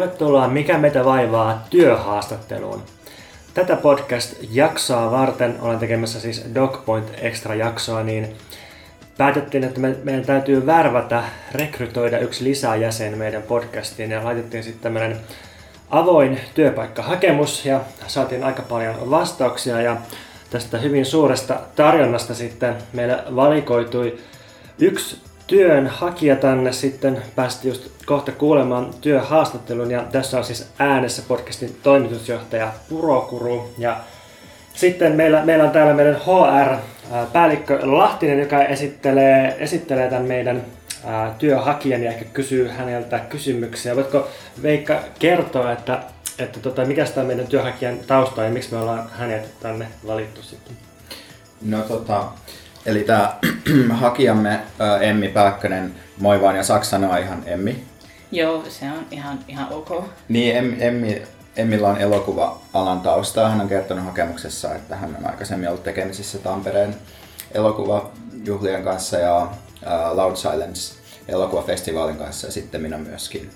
Tervetuloa Mikä meitä vaivaa työhaastatteluun. Tätä podcast-jaksoa varten olen tekemässä siis DocPoint Extra-jaksoa, niin päätettiin, että me, meidän täytyy värvätä, rekrytoida yksi lisäjäsen meidän podcastiin ja laitettiin sitten tämmöinen avoin työpaikkahakemus ja saatiin aika paljon vastauksia ja tästä hyvin suuresta tarjonnasta sitten meille valikoitui yksi työnhakija tänne sitten päästi just kohta kuulemaan työhaastattelun ja tässä on siis äänessä podcastin toimitusjohtaja Purokuru ja sitten meillä, meillä on täällä meidän HR-päällikkö Lahtinen, joka esittelee, esittelee tämän meidän ää, työhakijan ja ehkä kysyy häneltä kysymyksiä. Voitko Veikka kertoa, että, että tota, mikä tämä meidän työhakijan tausta ja miksi me ollaan hänet tänne valittu sitten? No tota, eli tämä hakijamme Emmi Pääkkönen, moi vaan ja Saksa sanoa ihan Emmi. Joo, se on ihan, ihan ok. Niin, Emmi, Emmi Emmillä on elokuva-alan taustaa. Hän on kertonut hakemuksessa, että hän on aikaisemmin ollut tekemisissä Tampereen elokuvajuhlien kanssa ja uh, Loud Silence elokuvafestivaalin kanssa ja sitten minä myöskin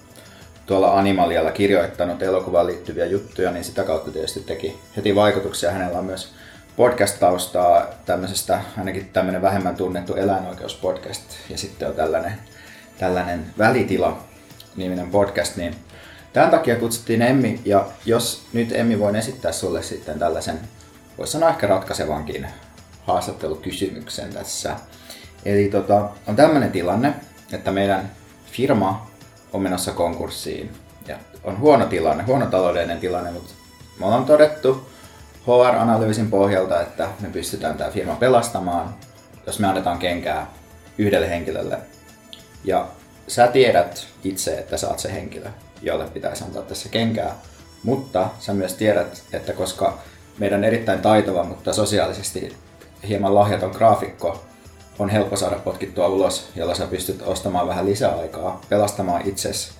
tuolla Animalialla kirjoittanut elokuvaan liittyviä juttuja, niin sitä kautta tietysti teki heti vaikutuksia. Hänellä on myös podcast-taustaa tämmöisestä, ainakin tämmöinen vähemmän tunnettu eläinoikeuspodcast ja sitten on tällainen, tällainen välitila niminen podcast, niin Tämän takia kutsuttiin Emmi, ja jos nyt Emmi voin esittää sulle sitten tällaisen, voisi sanoa ehkä ratkaisevankin haastattelukysymyksen tässä. Eli tota, on tämmöinen tilanne, että meidän firma on menossa konkurssiin. Ja on huono tilanne, huono taloudellinen tilanne, mutta me ollaan todettu HR-analyysin pohjalta, että me pystytään tämä firma pelastamaan, jos me annetaan kenkää yhdelle henkilölle. Ja sä tiedät itse, että sä oot se henkilö jolle pitäisi antaa tässä kenkää. Mutta sä myös tiedät, että koska meidän erittäin taitava, mutta sosiaalisesti hieman lahjaton graafikko on helppo saada potkittua ulos, jolla sä pystyt ostamaan vähän lisäaikaa, pelastamaan itsesi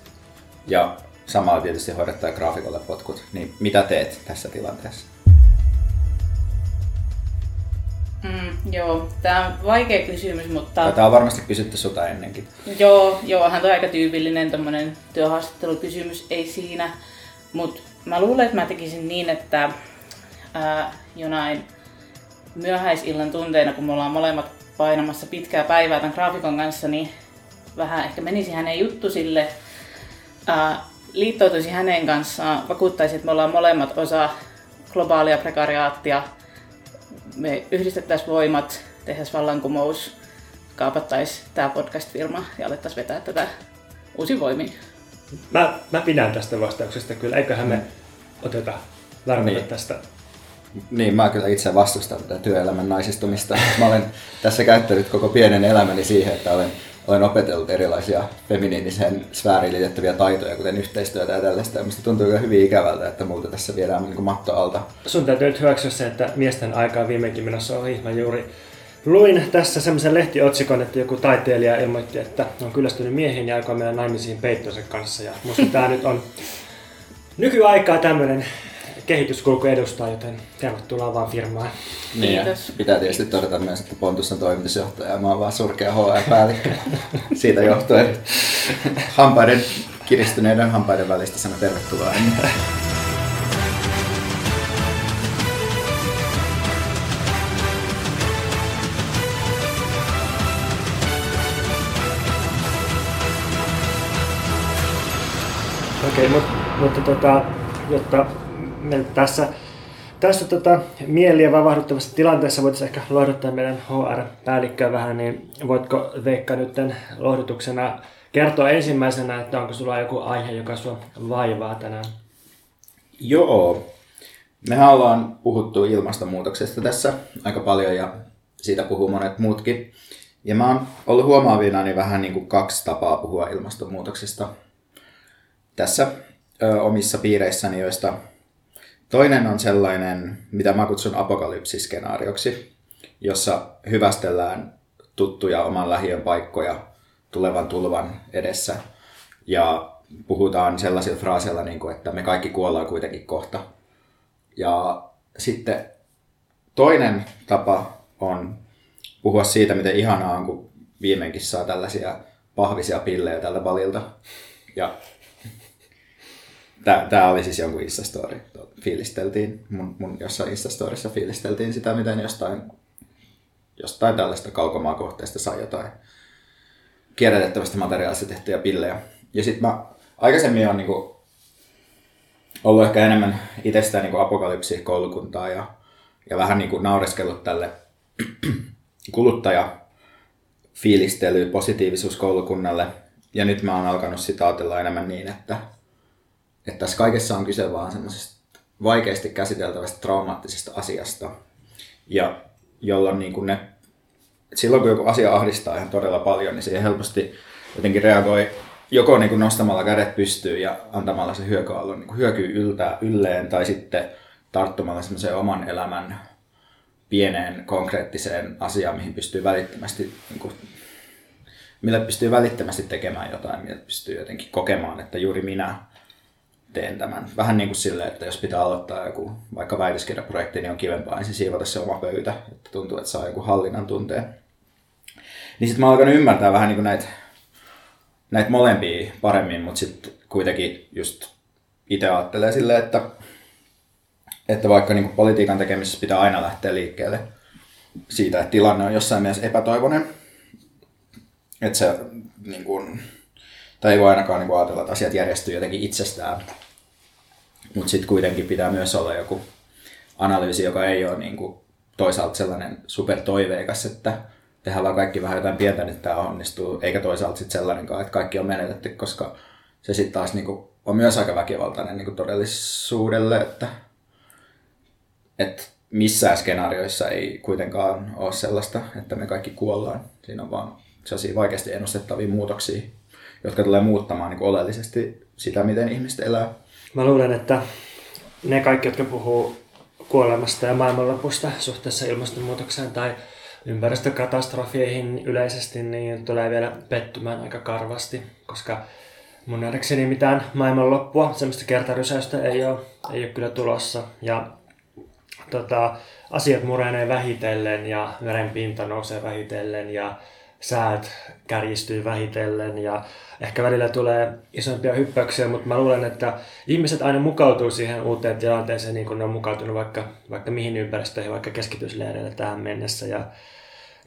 ja samalla tietysti hoidattaa graafikolle potkut. Niin mitä teet tässä tilanteessa? Mm, joo, tämä on vaikea kysymys, mutta... Tämä on varmasti kysytty sulta ennenkin. Joo, joo, hän on aika tyypillinen tommonen työhaastattelukysymys, ei siinä. Mutta mä luulen, että mä tekisin niin, että ää, jonain myöhäisillan tunteina, kun me ollaan molemmat painamassa pitkää päivää tämän graafikon kanssa, niin vähän ehkä menisi hänen juttu sille, ää, liittoutuisi hänen kanssaan, vakuuttaisi, että me ollaan molemmat osa globaalia prekariaattia, me yhdistettäisiin voimat, tehdään vallankumous, kaapattaisiin tämä podcast-firma ja alettaisiin vetää tätä uusi voimin. Mä, mä pidän tästä vastauksesta kyllä. Eiköhän me oteta varmille niin. tästä. Niin, mä kyllä itse vastustan tätä työelämän naisistumista. Mä olen tässä käyttänyt koko pienen elämäni siihen, että olen olen opetellut erilaisia feminiinisen sfääriin liitettäviä taitoja, kuten yhteistyötä ja tällaista. Musta tuntuu kyllä hyvin ikävältä, että multa tässä viedään niin kuin matto alta. Sun täytyy nyt hyväksyä se, että miesten aika on viimeinkin menossa ohi. Mä juuri luin tässä semmoisen lehtiotsikon, että joku taiteilija ilmoitti, että on kyllästynyt miehiin ja aikoo mennä naimisiin peittonsa kanssa. Ja musta tää nyt on nykyaikaa tämmöinen kehityskulku edustaa, joten tervetuloa vaan firmaan. Niin, Kiitos. pitää tietysti todeta myös, että Pontus on toimitusjohtaja ja mä oon vaan surkea HR-päällikkö. Siitä johtuen hampaiden, kiristyneiden hampaiden välistä sana tervetuloa. Okei, okay, mutta, mutta tota, jotta tässä, tässä tota, mieliä vavahduttavassa tilanteessa voitaisiin ehkä lohduttaa meidän HR-päällikköä vähän, niin voitko Veikka nyt lohdutuksena kertoa ensimmäisenä, että onko sulla joku aihe, joka sua vaivaa tänään? Joo. Mehän ollaan puhuttu ilmastonmuutoksesta tässä aika paljon ja siitä puhuu monet muutkin. Ja mä oon ollut huomaavina niin vähän niin kuin kaksi tapaa puhua ilmastonmuutoksesta tässä ö, omissa piireissäni, joista Toinen on sellainen, mitä mä kutsun apokalypsiskenaarioksi, jossa hyvästellään tuttuja oman lähiön paikkoja tulevan tulvan edessä. Ja puhutaan sellaisilla fraaseilla, niin kuin, että me kaikki kuollaan kuitenkin kohta. Ja sitten toinen tapa on puhua siitä, miten ihanaa on, kun viimeinkin saa tällaisia pahvisia pillejä tältä valilta. Ja Tää, tää oli siis jonkun Instastory. Fiilisteltiin, mun, mun jossain Instastorissa fiilisteltiin sitä, miten jostain, jostain tällaista kaukomaa kohteesta sai jotain kierrätettävästä materiaalista tehtyjä pillejä. Ja sitten mä aikaisemmin on niinku ollut ehkä enemmän itsestään niinku apokalypsi koulukuntaa ja, ja vähän niinku naureskellut tälle kuluttaja fiilistely, positiivisuus koulukunnalle. Ja nyt mä oon alkanut sitä ajatella enemmän niin, että, että tässä kaikessa on kyse vaan semmoisesta vaikeasti käsiteltävästä traumaattisesta asiasta. Ja jolloin niin kuin ne, silloin kun joku asia ahdistaa ihan todella paljon, niin siihen helposti jotenkin reagoi joko niin kuin nostamalla kädet pystyyn ja antamalla se hyökyaallon niin hyökyy yltää ylleen tai sitten tarttumalla semmoiseen oman elämän pieneen konkreettiseen asiaan, mihin pystyy välittömästi, niin kuin, millä pystyy välittömästi tekemään jotain, millä pystyy jotenkin kokemaan, että juuri minä teen tämän. Vähän niin kuin silleen, että jos pitää aloittaa joku vaikka väitöskirjaprojekti, niin on kivempaa ensin siivota se oma pöytä, että tuntuu, että saa joku hallinnan tunteen. Niin sitten mä oon alkanut ymmärtää vähän niin kuin näitä, näitä molempia paremmin, mutta sitten kuitenkin just itse ajattelee silleen, että että vaikka niin kuin politiikan tekemisessä pitää aina lähteä liikkeelle siitä, että tilanne on jossain mielessä epätoivoinen, että se niin kuin, tai ei voi ainakaan niin kuin ajatella, että asiat järjestyy jotenkin itsestään, mutta sitten kuitenkin pitää myös olla joku analyysi, joka ei ole niin kuin toisaalta sellainen supertoiveikas, että tehdään vaan kaikki vähän jotain pientä, niin tämä onnistuu, eikä toisaalta sitten sellainenkaan, että kaikki on menetetty, koska se sitten taas niin kuin, on myös aika väkivaltainen niin kuin todellisuudelle, että että missään skenaarioissa ei kuitenkaan ole sellaista, että me kaikki kuollaan. Siinä on vaan sellaisia vaikeasti ennustettavia muutoksia, jotka tulee muuttamaan niin oleellisesti sitä, miten ihmiset elää. Mä luulen, että ne kaikki, jotka puhuu kuolemasta ja maailmanlopusta suhteessa ilmastonmuutokseen tai ympäristökatastrofeihin yleisesti, niin tulee vielä pettymään aika karvasti, koska mun nähdäkseni mitään maailmanloppua, semmoista kertarysäystä ei ole, ei ole kyllä tulossa. Ja tota, asiat murenee vähitellen ja merenpinta nousee vähitellen ja säät kärjistyy vähitellen ja ehkä välillä tulee isompia hyppäyksiä, mutta mä luulen, että ihmiset aina mukautuu siihen uuteen tilanteeseen niin kuin ne on mukautunut vaikka, vaikka mihin ympäristöihin, vaikka keskitysleireille tähän mennessä. Ja,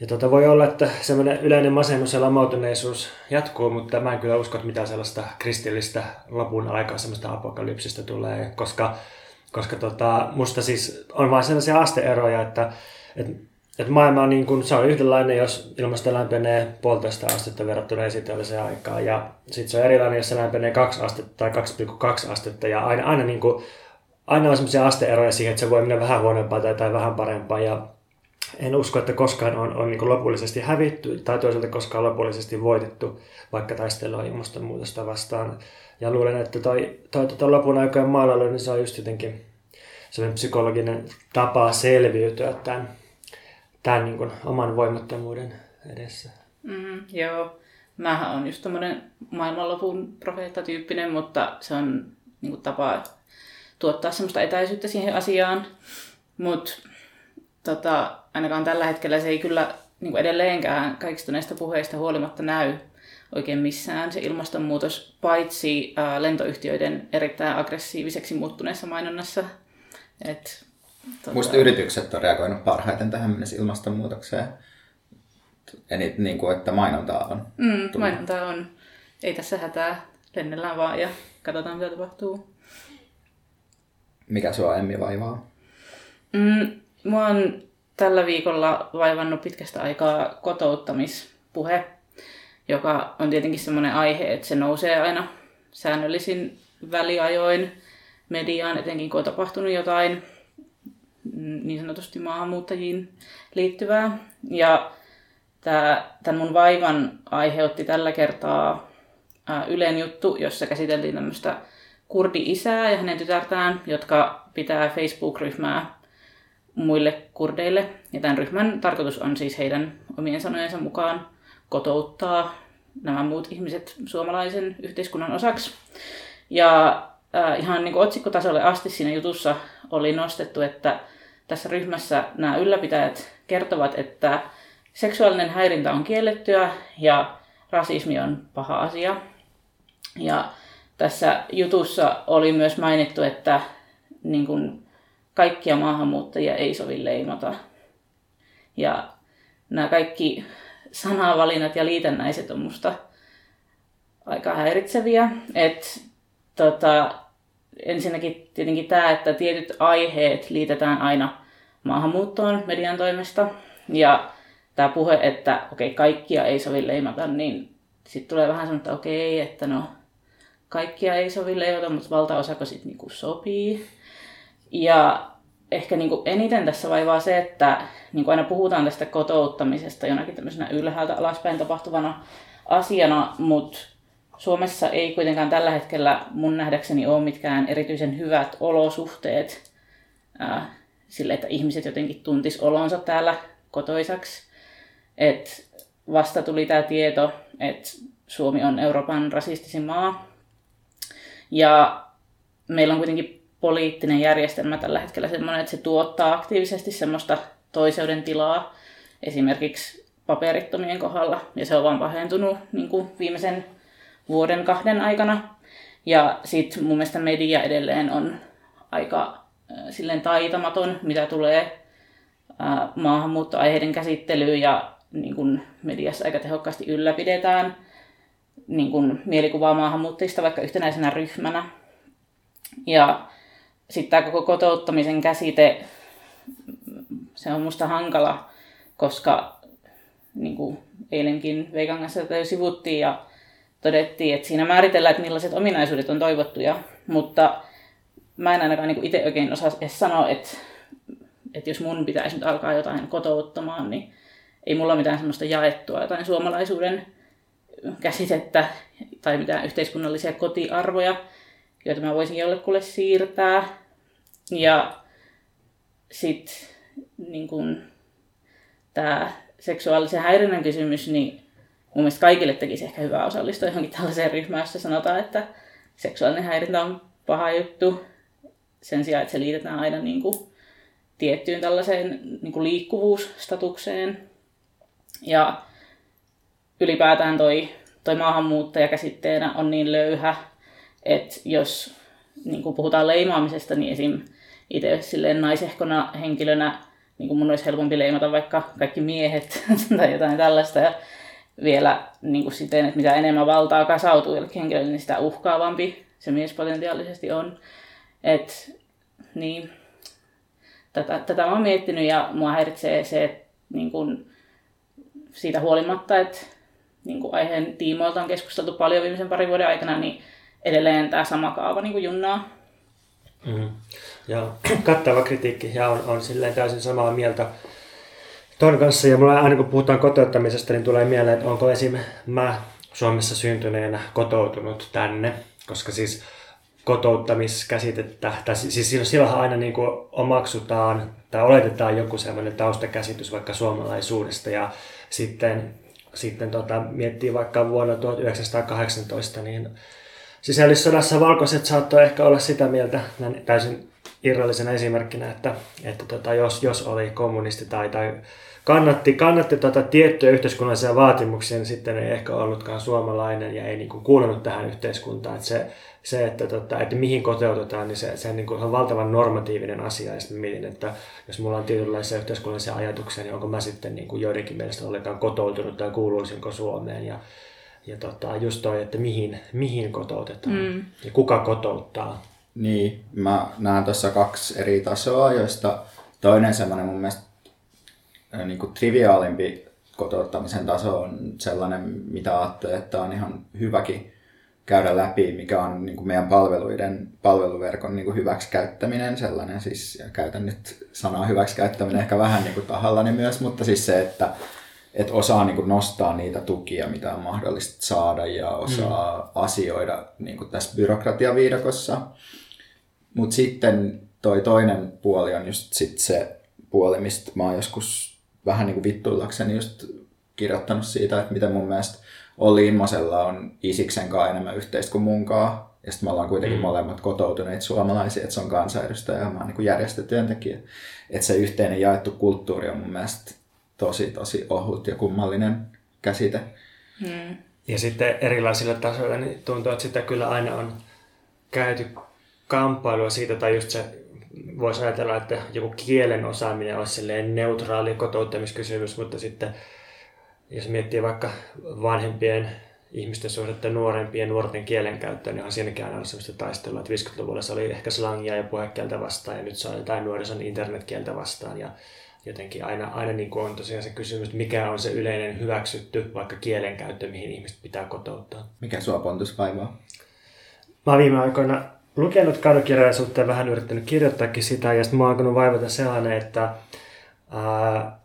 ja tota voi olla, että semmoinen yleinen masennus ja lamautuneisuus jatkuu, mutta mä en kyllä usko, että mitään sellaista kristillistä lopun aikaa semmoista apokalypsistä tulee, koska koska tota, musta siis on vain sellaisia asteeroja, että, että, että maailma on, niin kuin, se on yhdenlainen, jos ilmasto lämpenee puolitoista astetta verrattuna esiteolliseen aikaan. Ja sitten se on erilainen, jos se lämpenee 2 astetta tai 2,2 astetta. Ja aina, aina, niin kuin, aina on sellaisia asteeroja siihen, että se voi mennä vähän huonompaa tai, tai vähän parempaa. Ja en usko, että koskaan on, on niin lopullisesti hävitty tai toisaalta koskaan lopullisesti voitettu, vaikka taistelua ilmastonmuutosta vastaan. Ja luulen, että toi, toi tota lopun aikojen maalailu, niin se on just jotenkin sellainen psykologinen tapa selviytyä tämän, tämän niin kuin oman voimattomuuden edessä. Mm, joo. Mähän on just tämmöinen maailmanlopun profeetta-tyyppinen, mutta se on niin kuin, tapa tuottaa semmoista etäisyyttä siihen asiaan. Mutta tota, ainakaan tällä hetkellä se ei kyllä niin kuin edelleenkään kaikista näistä puheista huolimatta näy oikein missään se ilmastonmuutos, paitsi ää, lentoyhtiöiden erittäin aggressiiviseksi muuttuneessa mainonnassa. Et. Muista yritykset on reagoinut parhaiten tähän mennessä ilmastonmuutokseen. Eli niin kuin, että mainontaa on. Mm, mainontaa on. Ei tässä hätää. Lennellään vaan ja katsotaan mitä tapahtuu. Mikä sua Emmi vaivaa? Mm, mua on tällä viikolla vaivannut pitkästä aikaa kotouttamispuhe joka on tietenkin semmoinen aihe, että se nousee aina säännöllisin väliajoin mediaan, etenkin kun on tapahtunut jotain niin sanotusti maahanmuuttajiin liittyvää. Ja tämä, tämän mun vaivan aiheutti tällä kertaa Ylen juttu, jossa käsiteltiin tämmöistä kurdi-isää ja hänen tytärtään, jotka pitää Facebook-ryhmää muille kurdeille. Ja tämän ryhmän tarkoitus on siis heidän omien sanojensa mukaan kotouttaa nämä muut ihmiset suomalaisen yhteiskunnan osaksi. Ja äh, ihan niin kuin otsikkotasolle asti siinä jutussa oli nostettu, että tässä ryhmässä nämä ylläpitäjät kertovat, että seksuaalinen häirintä on kiellettyä ja rasismi on paha asia. Ja tässä jutussa oli myös mainittu, että niin kuin, kaikkia maahanmuuttajia ei sovi leimata. Ja nämä kaikki sanavalinnat ja liitännäiset on musta aika häiritseviä. Et, tota, ensinnäkin tietenkin tämä, että tietyt aiheet liitetään aina maahanmuuttoon median toimesta. Ja tämä puhe, että okei, okay, kaikkia ei sovi leimata, niin sitten tulee vähän semmoinen, että okei, okay, että no kaikkia ei sovi leimata, mutta valtaosako sitten niinku sopii. Ja ehkä niinku eniten tässä vaivaa se, että niinku aina puhutaan tästä kotouttamisesta jonakin tämmöisenä ylhäältä alaspäin tapahtuvana asiana, mutta Suomessa ei kuitenkaan tällä hetkellä mun nähdäkseni ole mitkään erityisen hyvät olosuhteet ää, sille, että ihmiset jotenkin tuntis olonsa täällä kotoisaksi. Et vasta tuli tämä tieto, että Suomi on Euroopan rasistisin maa. Ja meillä on kuitenkin poliittinen järjestelmä tällä hetkellä sellainen, että se tuottaa aktiivisesti semmoista toiseuden tilaa esimerkiksi paperittomien kohdalla. Ja se on vaan pahentunut niin kuin viimeisen vuoden kahden aikana. Ja sitten mun mielestä media edelleen on aika silleen taitamaton, mitä tulee maahanmuuttoaiheiden käsittelyyn ja niin kun mediassa aika tehokkaasti ylläpidetään niin kun mielikuvaa maahanmuuttajista vaikka yhtenäisenä ryhmänä. Ja sitten tämä koko kotouttamisen käsite, se on musta hankala, koska niin kuin eilenkin Veikan kanssa sivuttiin ja todettiin, että siinä määritellään, että millaiset ominaisuudet on toivottuja, mutta mä en ainakaan niin itse oikein osaa edes sanoa, että, että jos mun pitäisi nyt alkaa jotain kotouttamaan, niin ei mulla ole mitään semmoista jaettua jotain suomalaisuuden käsitettä tai mitään yhteiskunnallisia kotiarvoja, joita mä voisin jollekulle siirtää. Ja sitten niin tämä seksuaalisen häirinnän kysymys, niin mun mielestä kaikille tekisi ehkä hyvää osallistua johonkin tällaiseen ryhmään, jossa sanotaan, että seksuaalinen häirintä on paha juttu sen sijaan, että se liitetään aina niin kuin tiettyyn tällaiseen niin kuin liikkuvuusstatukseen. Ja ylipäätään toi, toi maahanmuuttaja käsitteenä on niin löyhä, että jos niin kuin puhutaan leimaamisesta, niin esim. itse silleen naisehkona henkilönä niin kuin mun olisi helpompi leimata vaikka kaikki miehet tai jotain tällaista. Ja vielä niin kuin siten, että mitä enemmän valtaa kasautuu jollekin henkilölle, niin sitä uhkaavampi se mies potentiaalisesti on. Et, niin, tätä, tätä mä oon miettinyt ja mua häiritsee se, että niin kuin, siitä huolimatta, että niin kuin aiheen tiimoilta on keskusteltu paljon viimeisen parin vuoden aikana, niin edelleen tämä sama kaava niin kuin junnaa. Mm. Ja kattava kritiikki ja on, on silleen täysin samaa mieltä ton kanssa. Ja mulla aina kun puhutaan kotouttamisesta, niin tulee mieleen, että onko esim. mä Suomessa syntyneenä kotoutunut tänne. Koska siis kotouttamiskäsitettä, tai siis silloinhan aina niin kuin omaksutaan tai oletetaan joku sellainen taustakäsitys vaikka suomalaisuudesta ja sitten, sitten tota, miettii vaikka vuonna 1918, niin sisällissodassa valkoiset saattoi ehkä olla sitä mieltä täysin irrallisena esimerkkinä, että, että tota, jos, jos oli kommunisti tai, tai kannatti, kannatti tota tiettyjä yhteiskunnallisia vaatimuksia, niin sitten ei ehkä ollutkaan suomalainen ja ei niin kuin kuulunut tähän yhteiskuntaan. Että se, se että, tota, että mihin koteutetaan, niin se, se, niin kuin, on valtavan normatiivinen asia. Ja sitten mietin, että jos mulla on tietynlaisia yhteiskunnallisia ajatuksia, niin onko mä sitten niin kuin joidenkin mielestä ollenkaan kotoutunut tai kuuluisinko Suomeen. Ja, ja tota, just toi, että mihin, mihin kotoutetaan mm. ja kuka kotouttaa. Niin, mä näen tuossa kaksi eri tasoa, joista toinen semmoinen mun mielestä niin kuin triviaalimpi kotouttamisen taso on sellainen, mitä ajattelee, että on ihan hyväkin käydä läpi, mikä on niin kuin meidän palveluiden, palveluverkon niin kuin hyväksikäyttäminen, sellainen siis, ja käytän nyt sanaa hyväksikäyttäminen ehkä vähän niin kuin tahallani myös, mutta siis se, että, että osaa niin kuin nostaa niitä tukia, mitä on mahdollista saada ja osaa mm. asioida niin kuin tässä byrokratiaviidakossa. Mutta sitten toi toinen puoli on just sit se puoli, mistä mä oon joskus vähän niin kuin vittuillakseni just kirjoittanut siitä, että miten mun mielestä Olli Immosella on Isiksen kanssa enemmän yhteistä kuin munkaan. Ja sitten me ollaan kuitenkin mm. molemmat kotoutuneet suomalaisia, että se on kansanedustaja ja mä oon niin järjestötyöntekijä. Että se yhteinen jaettu kulttuuri on mun mielestä tosi, tosi ohut ja kummallinen käsite. Mm. ja sitten erilaisilla tasoilla, niin tuntuu, että sitä kyllä aina on käyty kamppailua siitä, tai just se voisi ajatella, että joku kielen osaaminen olisi neutraali kotouttamiskysymys, mutta sitten jos miettii vaikka vanhempien ihmisten suhdetta nuorempien nuorten kielenkäyttöön, niin on siinäkin aina ollut sellaista taistelua, että 50-luvulla se oli ehkä slangia ja puhekieltä vastaan, ja nyt se on jotain nuorison internetkieltä vastaan, ja jotenkin aina, aina niin kuin on tosiaan se kysymys, että mikä on se yleinen hyväksytty vaikka kielenkäyttö, mihin ihmiset pitää kotouttaa. Mikä sua Pontus vaivaa? Mä viime aikoina lukenut kadukirjallisuutta ja vähän yrittänyt kirjoittaakin sitä, ja sitten mä oon alkanut vaivata sellainen, että ää,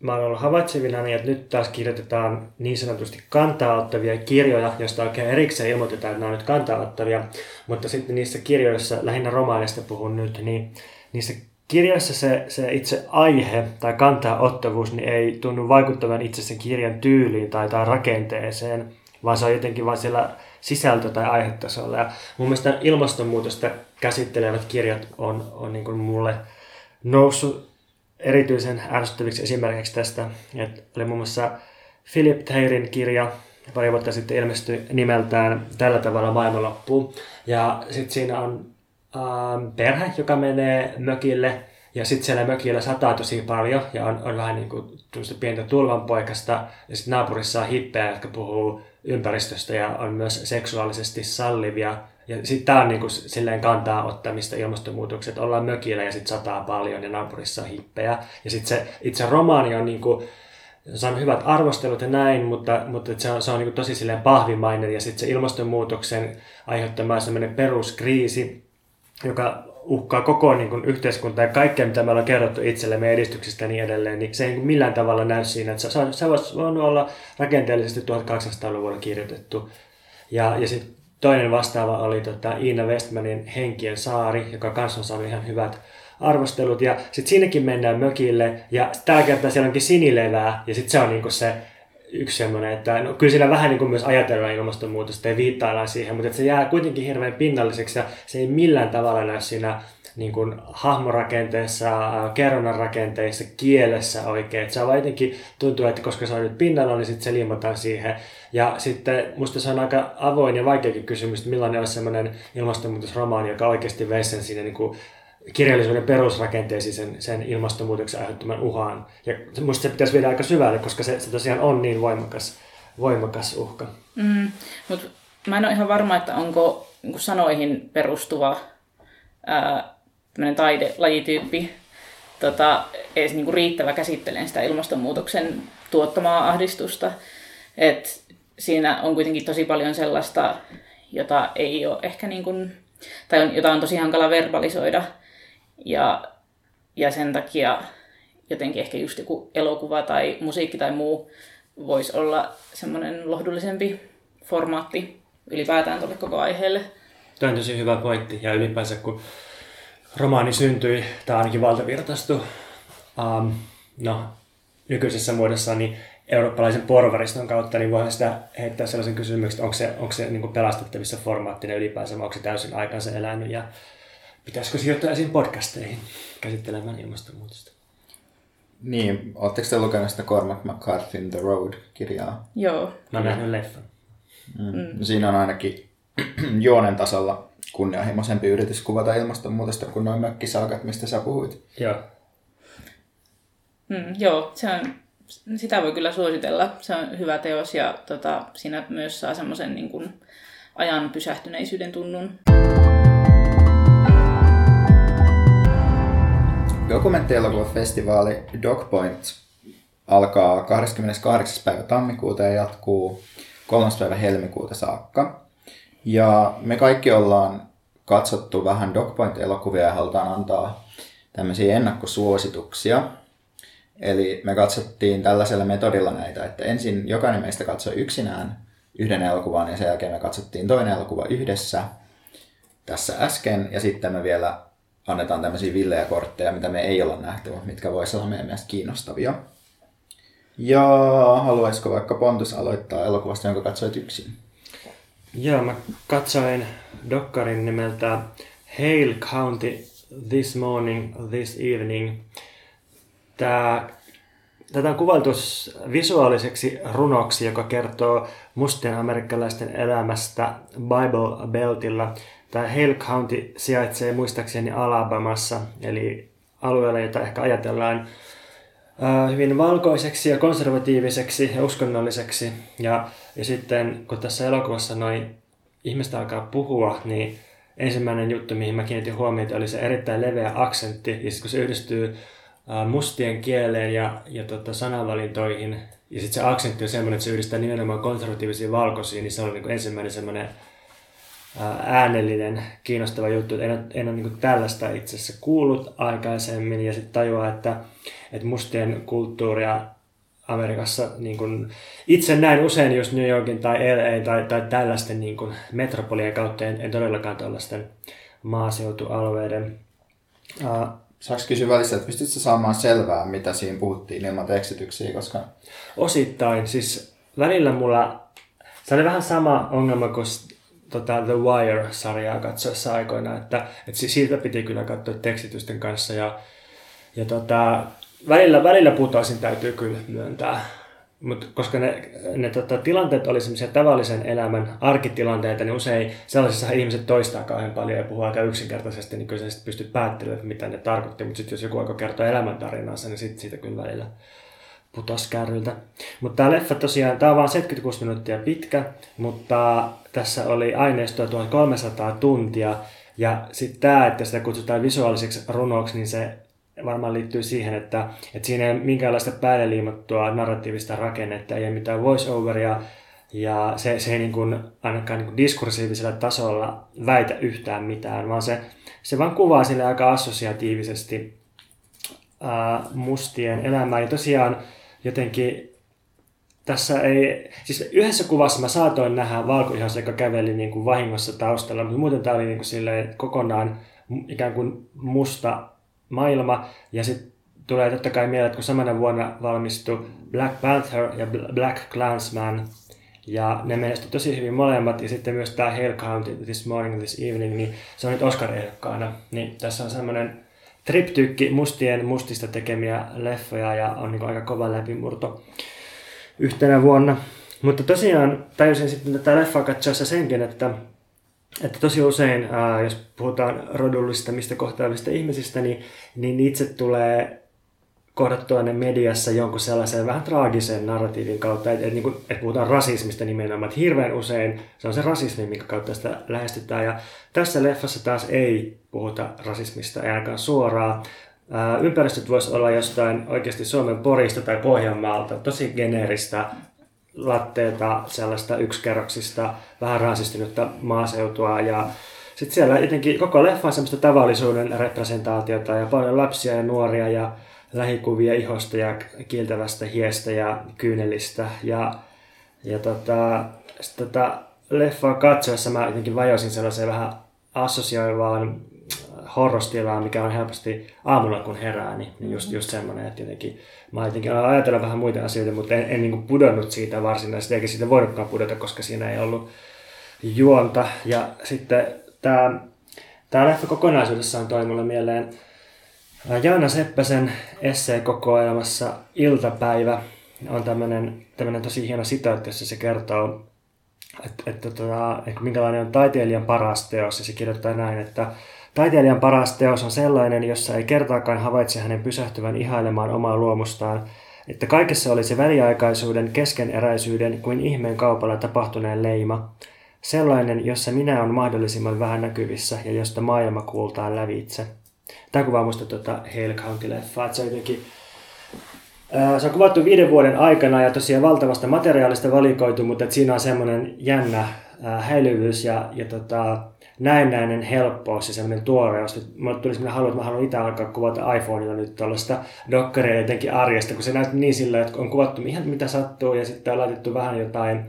mä oon ollut havaitsevina, niin, että nyt taas kirjoitetaan niin sanotusti kantaa ottavia kirjoja, joista oikein erikseen ilmoitetaan, että nämä on nyt kantaa ottavia, mutta sitten niissä kirjoissa, lähinnä romaanista puhun nyt, niin niissä kirjassa se, se itse aihe tai kantaa ottavuus niin ei tunnu vaikuttavan itse sen kirjan tyyliin tai, tai rakenteeseen, vaan se on jotenkin vain siellä sisältö- tai aihetasolla. Ja mun mielestä ilmastonmuutosta käsittelevät kirjat on, on niin kuin mulle noussut erityisen ärsyttäviksi esimerkiksi tästä. Et oli muun muassa Philip Thayrin kirja, pari vuotta sitten ilmestyi nimeltään Tällä tavalla maailmanloppu. Ja sitten siinä on ähm, perhe, joka menee mökille ja sitten siellä mökillä sataa tosi paljon ja on, on vähän niin kuin pientä tulvanpoikasta ja sitten naapurissa on hippejä, jotka puhuu ympäristöstä ja on myös seksuaalisesti sallivia. Ja sitten tämä on niinku silleen kantaa ottamista ilmastonmuutokset. Ollaan mökillä ja sitten sataa paljon ja naapurissa on hippejä. Ja sitten se itse romaani on niinku, saanut hyvät arvostelut ja näin, mutta, mutta se on, se on niinku tosi silleen pahvimainen. Ja sitten se ilmastonmuutoksen aiheuttama sellainen peruskriisi, joka uhkaa koko niin kuin, yhteiskuntaa ja kaikkea, mitä me ollaan kerrottu itsellemme edistyksestä ja niin edelleen, niin se ei niin millään tavalla näy siinä. Että se, se voisi voinut olla rakenteellisesti 1800-luvulla kirjoitettu. Ja, ja sitten toinen vastaava oli tota, Iina Westmanin Henkien saari, joka kanssa on saanut ihan hyvät arvostelut. Ja sitten siinäkin mennään mökille ja tällä kertaa siellä onkin sinilevää ja sitten se on niinku se yksi semmoinen, että no, kyllä siinä vähän niin kuin myös ajatellaan ilmastonmuutosta ja viittaillaan siihen, mutta että se jää kuitenkin hirveän pinnalliseksi ja se ei millään tavalla näy siinä niin kuin hahmorakenteessa, kerronnan rakenteissa, kielessä oikein. Että se on jotenkin tuntuu, että koska se on nyt pinnalla, niin sitten se liimataan siihen. Ja sitten musta se on aika avoin ja vaikeakin kysymys, että millainen olisi semmoinen ilmastonmuutosromaani, joka oikeasti veisi sen sinne niin kuin kirjallisuuden perusrakenteisiin sen, sen ilmastonmuutoksen aiheuttaman uhan. Ja musta se pitäisi viedä aika syvälle, koska se, se tosiaan on niin voimakas, voimakas uhka. Mm, mutta mä en ole ihan varma, että onko niin sanoihin perustuva ää, taidelajityyppi tota, edes niin riittävä käsittelemään sitä ilmastonmuutoksen tuottamaa ahdistusta. Et siinä on kuitenkin tosi paljon sellaista, jota ei ole ehkä niin kuin, tai on, jota on tosi hankala verbalisoida – ja, ja sen takia jotenkin ehkä just joku elokuva tai musiikki tai muu voisi olla semmoinen lohdullisempi formaatti ylipäätään tuolle koko aiheelle. Tämä on tosi hyvä pointti ja ylipäänsä kun romaani syntyi, tai ainakin valtavirtaistui um, no, nykyisessä muodossa, niin eurooppalaisen porvariston kautta, niin voihan sitä heittää sellaisen kysymyksen, että onko se, onko se niin pelastettavissa formaattina ylipäänsä, vai onko se täysin aikansa elänyt ja Pitäisikö sijoittaa esiin podcasteihin käsittelemään ilmastonmuutosta? Niin, oletteko te lukenut sitä Cormac McCarthyn The Road-kirjaa? Joo. Mä oon nähnyt leffan. Mm. Mm. Siinä on ainakin juonen tasolla kunnianhimoisempi yritys kuvata ilmastonmuutosta kuin noin mökkisaakat, mistä sä puhuit. Joo. Mm, joo, se on, sitä voi kyllä suositella. Se on hyvä teos ja tota, siinä myös saa semmoisen niin ajan pysähtyneisyyden tunnun. Dokumenttielokuvafestivaali Dogpoint alkaa 28. päivä tammikuuta ja jatkuu 3. päivä helmikuuta saakka. Ja me kaikki ollaan katsottu vähän Dogpoint-elokuvia ja halutaan antaa tämmöisiä ennakkosuosituksia. Eli me katsottiin tällaisella metodilla näitä, että ensin jokainen meistä katsoi yksinään yhden elokuvan ja sen jälkeen me katsottiin toinen elokuva yhdessä tässä äsken ja sitten me vielä annetaan tämmöisiä villejä kortteja, mitä me ei olla nähty, mutta mitkä voisi olla meidän mielestä kiinnostavia. Ja haluaisiko vaikka Pontus aloittaa elokuvasta, jonka katsoit yksin? Joo, mä katsoin dokkarin nimeltä Hale County This Morning, This Evening. Tämä tätä on kuvailtu visuaaliseksi runoksi, joka kertoo mustien amerikkalaisten elämästä Bible Beltillä. Tämä Hale County sijaitsee muistaakseni Alabamassa, eli alueella, jota ehkä ajatellaan hyvin valkoiseksi ja konservatiiviseksi ja uskonnolliseksi. Ja, ja sitten kun tässä elokuvassa noin ihmiset alkaa puhua, niin ensimmäinen juttu, mihin mä kiinnitin huomiota, oli se erittäin leveä aksentti. Ja sitten kun se yhdistyy mustien kieleen ja, ja tota sanavalintoihin, ja sitten se aksentti on semmoinen, että se yhdistää nimenomaan konservatiivisiin valkoisiin, niin se oli niin ensimmäinen semmoinen äänellinen, kiinnostava juttu. En ole, en ole niin tällaista itse asiassa kuullut aikaisemmin ja sitten tajuaa, että, että mustien kulttuuria Amerikassa niin kuin, itse näin usein just New Yorkin tai LA tai, tai tällaisten niin kuin, metropolien kautta, en, en todellakaan tällaisten maaseutualueiden. Uh, Saanko kysyä välissä, että pystytkö saamaan selvää, mitä siinä puhuttiin ilman tekstityksiä, koska... Osittain, siis välillä mulla, se oli vähän sama ongelma kuin tota The Wire-sarjaa katsoessa aikoina, että, että siitä piti kyllä katsoa tekstitysten kanssa ja, ja tota, välillä, välillä putoisin täytyy kyllä myöntää. Mut koska ne, ne tota, tilanteet oli tavallisen elämän arkitilanteita, niin usein sellaisissa ihmiset toistaa kauhean paljon ja puhuu aika yksinkertaisesti, niin kyllä sä pystyt päättelemään, mitä ne tarkoitti. Mutta sitten jos joku aika kertoo elämäntarinansa, niin sitten siitä kyllä välillä putos kärryltä. Mutta tämä leffa tosiaan, tämä on vain 76 minuuttia pitkä, mutta tässä oli aineistoa 1300 tuntia. Ja sitten tämä, että sitä kutsutaan visuaaliseksi runoksi, niin se varmaan liittyy siihen, että, että siinä ei ole minkäänlaista päälle liimattua narratiivista rakennetta, ei ole mitään voice-overia, ja se, se ei niin kuin, ainakaan niin kuin diskursiivisella tasolla väitä yhtään mitään, vaan se, se vaan kuvaa sille aika assosiatiivisesti ää, mustien elämää. Ja tosiaan jotenkin tässä ei, siis yhdessä kuvassa mä saatoin nähdä valkoihansa, joka käveli niin kuin vahingossa taustalla, mutta muuten tämä oli niin kuin kokonaan ikään kuin musta maailma. Ja sitten tulee totta kai mieleen, että kun samana vuonna valmistui Black Panther ja Black Clansman, ja ne menestyi tosi hyvin molemmat, ja sitten myös tämä Hale County, This Morning, This Evening, niin se on nyt Oscar-ehdokkaana. Niin tässä on semmoinen triptykki mustien mustista tekemiä leffoja, ja on niin aika kova läpimurto yhtenä vuonna. Mutta tosiaan tajusin sitten tätä leffaa katsoessa senkin, että että tosi usein, ää, jos puhutaan rodullistamista kohtaavista ihmisistä, niin, niin itse tulee kohdattua ne mediassa jonkun sellaisen vähän traagisen narratiivin kautta, että, että, että, että puhutaan rasismista nimenomaan. Että hirveän usein se on se rasismi, minkä kautta sitä lähestytään. Ja tässä leffassa taas ei puhuta rasismista, ei ainakaan suoraan. Ää, ympäristöt voisi olla jostain oikeasti Suomen Porista tai Pohjanmaalta, tosi geneeristä latteita, sellaista yksikerroksista, vähän rasistunutta maaseutua ja sitten siellä jotenkin koko leffa on semmoista tavallisuuden representaatiota ja paljon lapsia ja nuoria ja lähikuvia ihosta ja kiiltävästä hiestä ja kyynelistä. Ja, ja tota, sit tota, leffaa katsoessa mä jotenkin vajosin sellaiseen vähän assosioivaan horrostilaan, mikä on helposti aamulla kun herää, niin, niin just, just semmoinen, että jotenkin mä jotenkin ajatella vähän muita asioita, mutta en, en niin pudonnut siitä varsinaisesti, eikä siitä voinutkaan pudota, koska siinä ei ollut juonta. Ja sitten tämä, tämä leffa kokonaisuudessaan toi mulle mieleen Jaana Seppäsen esseekokoelmassa Iltapäivä on tämmöinen, tämmöinen tosi hieno sitaatti, jossa se kertoo, että, että, että, että minkälainen on taiteilijan paras teos. Ja se kirjoittaa näin, että Taiteilijan paras teos on sellainen, jossa ei kertaakaan havaitse hänen pysähtyvän ihailemaan omaa luomustaan, että kaikessa olisi väliaikaisuuden, keskeneräisyyden kuin ihmeen kaupalla tapahtuneen leima. Sellainen, jossa minä on mahdollisimman vähän näkyvissä ja josta maailma kuultaan lävitse. Tämä kuvaa musta tuota Hale County-leffaa, että se on jotenkin se on kuvattu viiden vuoden aikana ja tosiaan valtavasta materiaalista valikoitu, mutta että siinä on semmoinen jännä häilyvyys ja, ja tota, näennäinen helppous ja semmoinen tuoreus. Mulle tuli semmoinen halu, että mä haluan itse alkaa kuvata iPhoneilla nyt tuollaista dokkaria jotenkin arjesta, kun se näyttää niin sillä, että on kuvattu ihan mitä sattuu ja sitten on laitettu vähän jotain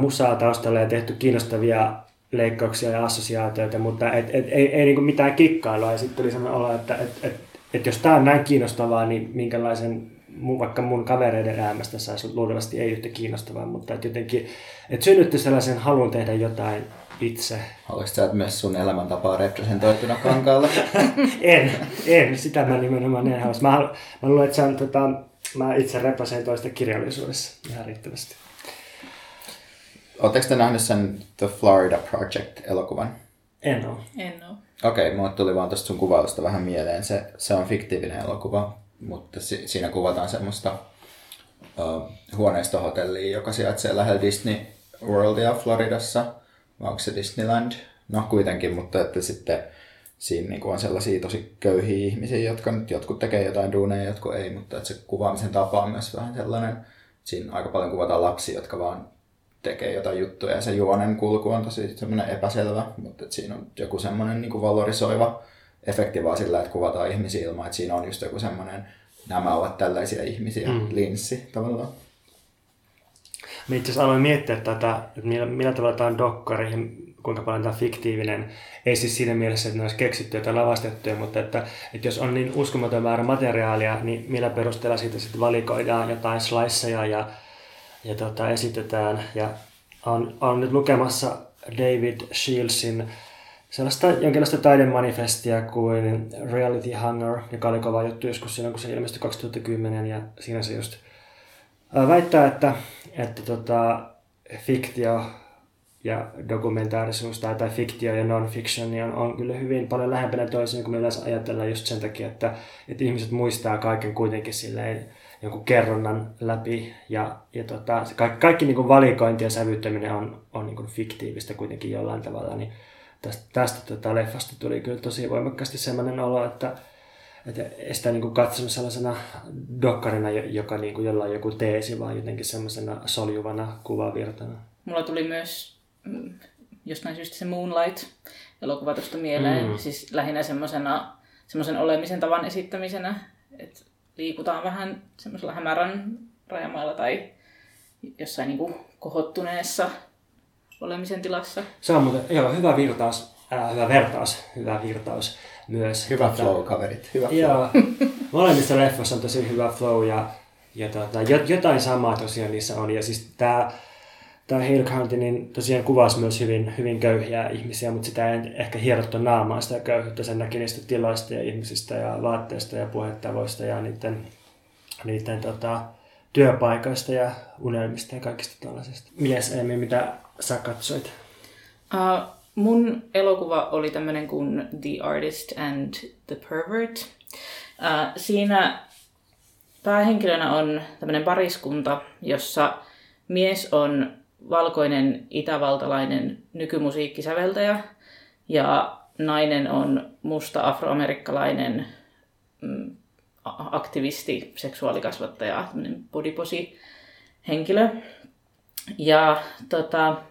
musaa taustalle ja tehty kiinnostavia leikkauksia ja assosiaatioita, mutta et, et, ei, ei niin mitään kikkailua. Ja sitten tuli semmoinen olo, että et, et, et jos tämä on näin kiinnostavaa, niin minkälaisen vaikka mun kavereiden elämästä saisi luultavasti ei yhtä kiinnostavaa, mutta et jotenkin, että synnytti sellaisen halun tehdä jotain itse. Oletko sä myös sun elämäntapaa representoituna kankaalla? en, en, sitä mä nimenomaan en halua. Mä, mä luulen, että se on tota, mä itse representoin sitä kirjallisuudessa ihan riittävästi. Oletteko te nähnyt sen The Florida Project-elokuvan? En ole. En oo. Okei, okay, mulle tuli vaan tuosta sun kuvailusta vähän mieleen. Se, se on fiktiivinen elokuva, mutta si- siinä kuvataan semmoista uh, huoneistohotellia, joka sijaitsee lähellä Disney Worldia Floridassa. Vai onko se Disneyland? No kuitenkin, mutta että sitten siinä niinku on sellaisia tosi köyhiä ihmisiä, jotka nyt jotkut tekee jotain duuneja, jotkut ei, mutta että se kuvaamisen tapa on myös vähän sellainen, siinä aika paljon kuvataan lapsia, jotka vaan tekee jotain juttuja ja se juonen kulku on tosi semmoinen epäselvä, mutta että siinä on joku semmoinen niin valorisoiva efekti vaan sillä, että kuvataan ihmisiä ilman, että siinä on just joku semmoinen, nämä ovat tällaisia ihmisiä, mm. linssi tavallaan. Mä itse asiassa aloin miettiä tätä, että millä, millä tavalla tämä on dokkari ja kuinka paljon tämä on fiktiivinen. Ei siis siinä mielessä, että ne olisi keksittyjä tai lavastettuja, mutta että, että jos on niin uskomaton määrä materiaalia, niin millä perusteella siitä sitten valikoidaan jotain sliceja ja, ja tota, esitetään. Ja on, on nyt lukemassa David Shieldsin sellaista jonkinlaista taidemanifestia kuin Reality Hunger, joka oli kova juttu joskus silloin, kun se ilmestyi 2010, ja siinä se just ää, väittää, että, että tota, fiktio ja dokumentaarisuus tai, tai fiktio ja non-fiction niin on, on kyllä hyvin paljon lähempänä toisiaan kuin me yleensä ajatellaan just sen takia, että, että ihmiset muistaa kaiken kuitenkin silleen jonkun kerronnan läpi ja, ja tota, se kaikki, kaikki niin kuin valikointi ja sävyttäminen on, on niin kuin fiktiivistä kuitenkin jollain tavalla, niin tästä, tästä tota leffasta tuli kyllä tosi voimakkaasti sellainen olo, että, että ei sitä niin kuin katsonut sellaisena dokkarina, joka niin kuin jollain joku teesi, vaan jotenkin semmoisena soljuvana kuvavirtana. Mulla tuli myös mm, jostain syystä se Moonlight-elokuva tuosta mieleen. Mm. Siis lähinnä semmoisena semmoisen olemisen tavan esittämisenä, että liikutaan vähän semmoisella hämärän rajamailla tai jossain niin kuin kohottuneessa olemisen tilassa. Se on muuten, joo, hyvä virtaus, äh, hyvä vertaus, hyvä virtaus myös. Hyvä flow, kaverit. Hyvä flow. Joo, molemmissa leffoissa on tosi hyvä flow ja, ja tota, jotain samaa tosiaan niissä on. Ja siis tämä tämä Hale County niin tosiaan kuvasi myös hyvin, hyvin köyhiä ihmisiä, mutta sitä ei ehkä hierottu naamaan sitä köyhyyttä. Sen näki niistä tiloista ja ihmisistä ja vaatteista ja puhetavoista ja niiden, niiden tota, työpaikoista ja unelmista ja kaikista tällaisesta. Mies Emi, mitä sä katsoit? Uh, mun elokuva oli tämmöinen kuin The Artist and the Pervert. Uh, siinä päähenkilönä on tämmöinen pariskunta, jossa mies on valkoinen itävaltalainen nykymusiikkisäveltäjä ja nainen on musta afroamerikkalainen mm, aktivisti, seksuaalikasvattaja, bodyposi henkilö. Ja tota,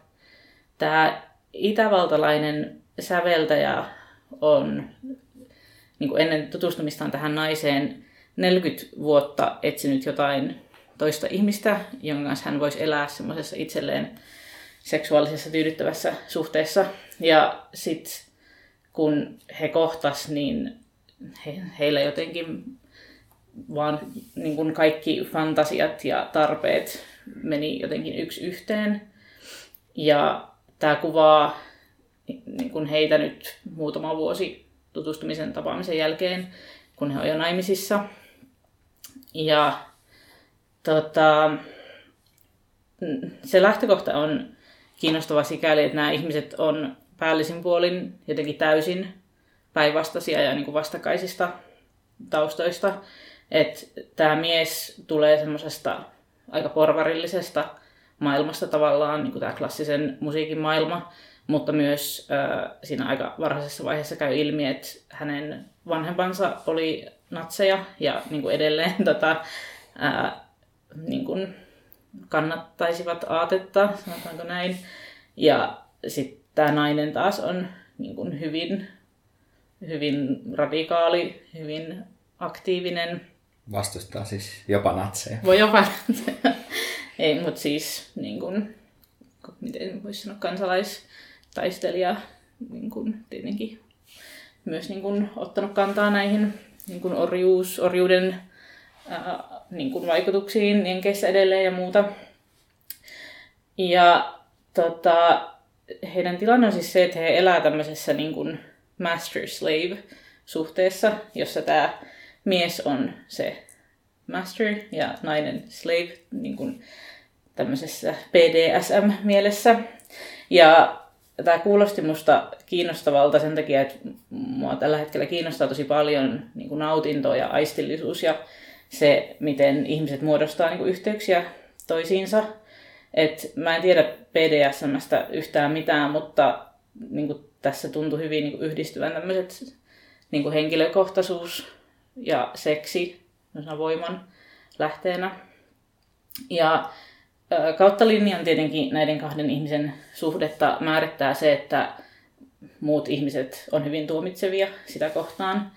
tämä itävaltalainen säveltäjä on niin ennen tutustumistaan tähän naiseen 40 vuotta etsinyt jotain toista ihmistä, jonka kanssa hän voisi elää semmoisessa itselleen seksuaalisessa tyydyttävässä suhteessa. Ja sitten kun he kohtas, niin he, heillä jotenkin vaan niin kuin kaikki fantasiat ja tarpeet meni jotenkin yksi yhteen. Ja tämä kuvaa niin kuin heitä nyt muutama vuosi tutustumisen tapaamisen jälkeen, kun he on jo naimisissa. Ja tota, se lähtökohta on kiinnostava sikäli, että nämä ihmiset on päällisin puolin jotenkin täysin päinvastaisia ja niin kuin vastakkaisista taustoista. Että tämä mies tulee semmoisesta aika porvarillisesta maailmasta tavallaan, niin kuin tämä klassisen musiikin maailma, mutta myös äh, siinä aika varhaisessa vaiheessa käy ilmi, että hänen vanhempansa oli natseja ja niin kuin edelleen tota, äh, niin kuin kannattaisivat aatetta, sanotaanko näin. Ja sitten tämä nainen taas on niin kuin hyvin, hyvin radikaali, hyvin aktiivinen. Vastustaa siis jopa natseja. Voi jopa natseja. Ei, mutta siis niin kuin, miten voisi sanoa, kansalaistaistelija niin kuin, tietenkin myös niin kuin, ottanut kantaa näihin niin kuin orjuus, orjuuden ää, niin kuin vaikutuksiin Jenkeissä edelleen ja muuta. Ja tota, heidän tilanne on siis se, että he elää tämmöisessä niin kuin master-slave suhteessa, jossa tämä mies on se master ja nainen slave niin kuin tämmöisessä BDSM-mielessä. Ja tämä kuulosti musta kiinnostavalta sen takia, että mua tällä hetkellä kiinnostaa tosi paljon niin kuin nautinto ja aistillisuus ja se, miten ihmiset muodostaa niin kuin yhteyksiä toisiinsa. Et mä en tiedä BDSMstä yhtään mitään, mutta niin kuin tässä tuntui hyvin niin kuin yhdistyvän tämmöiset niin kuin henkilökohtaisuus ja seksi voiman lähteenä. Ja kautta linjan tietenkin näiden kahden ihmisen suhdetta määrittää se, että muut ihmiset on hyvin tuomitsevia sitä kohtaan.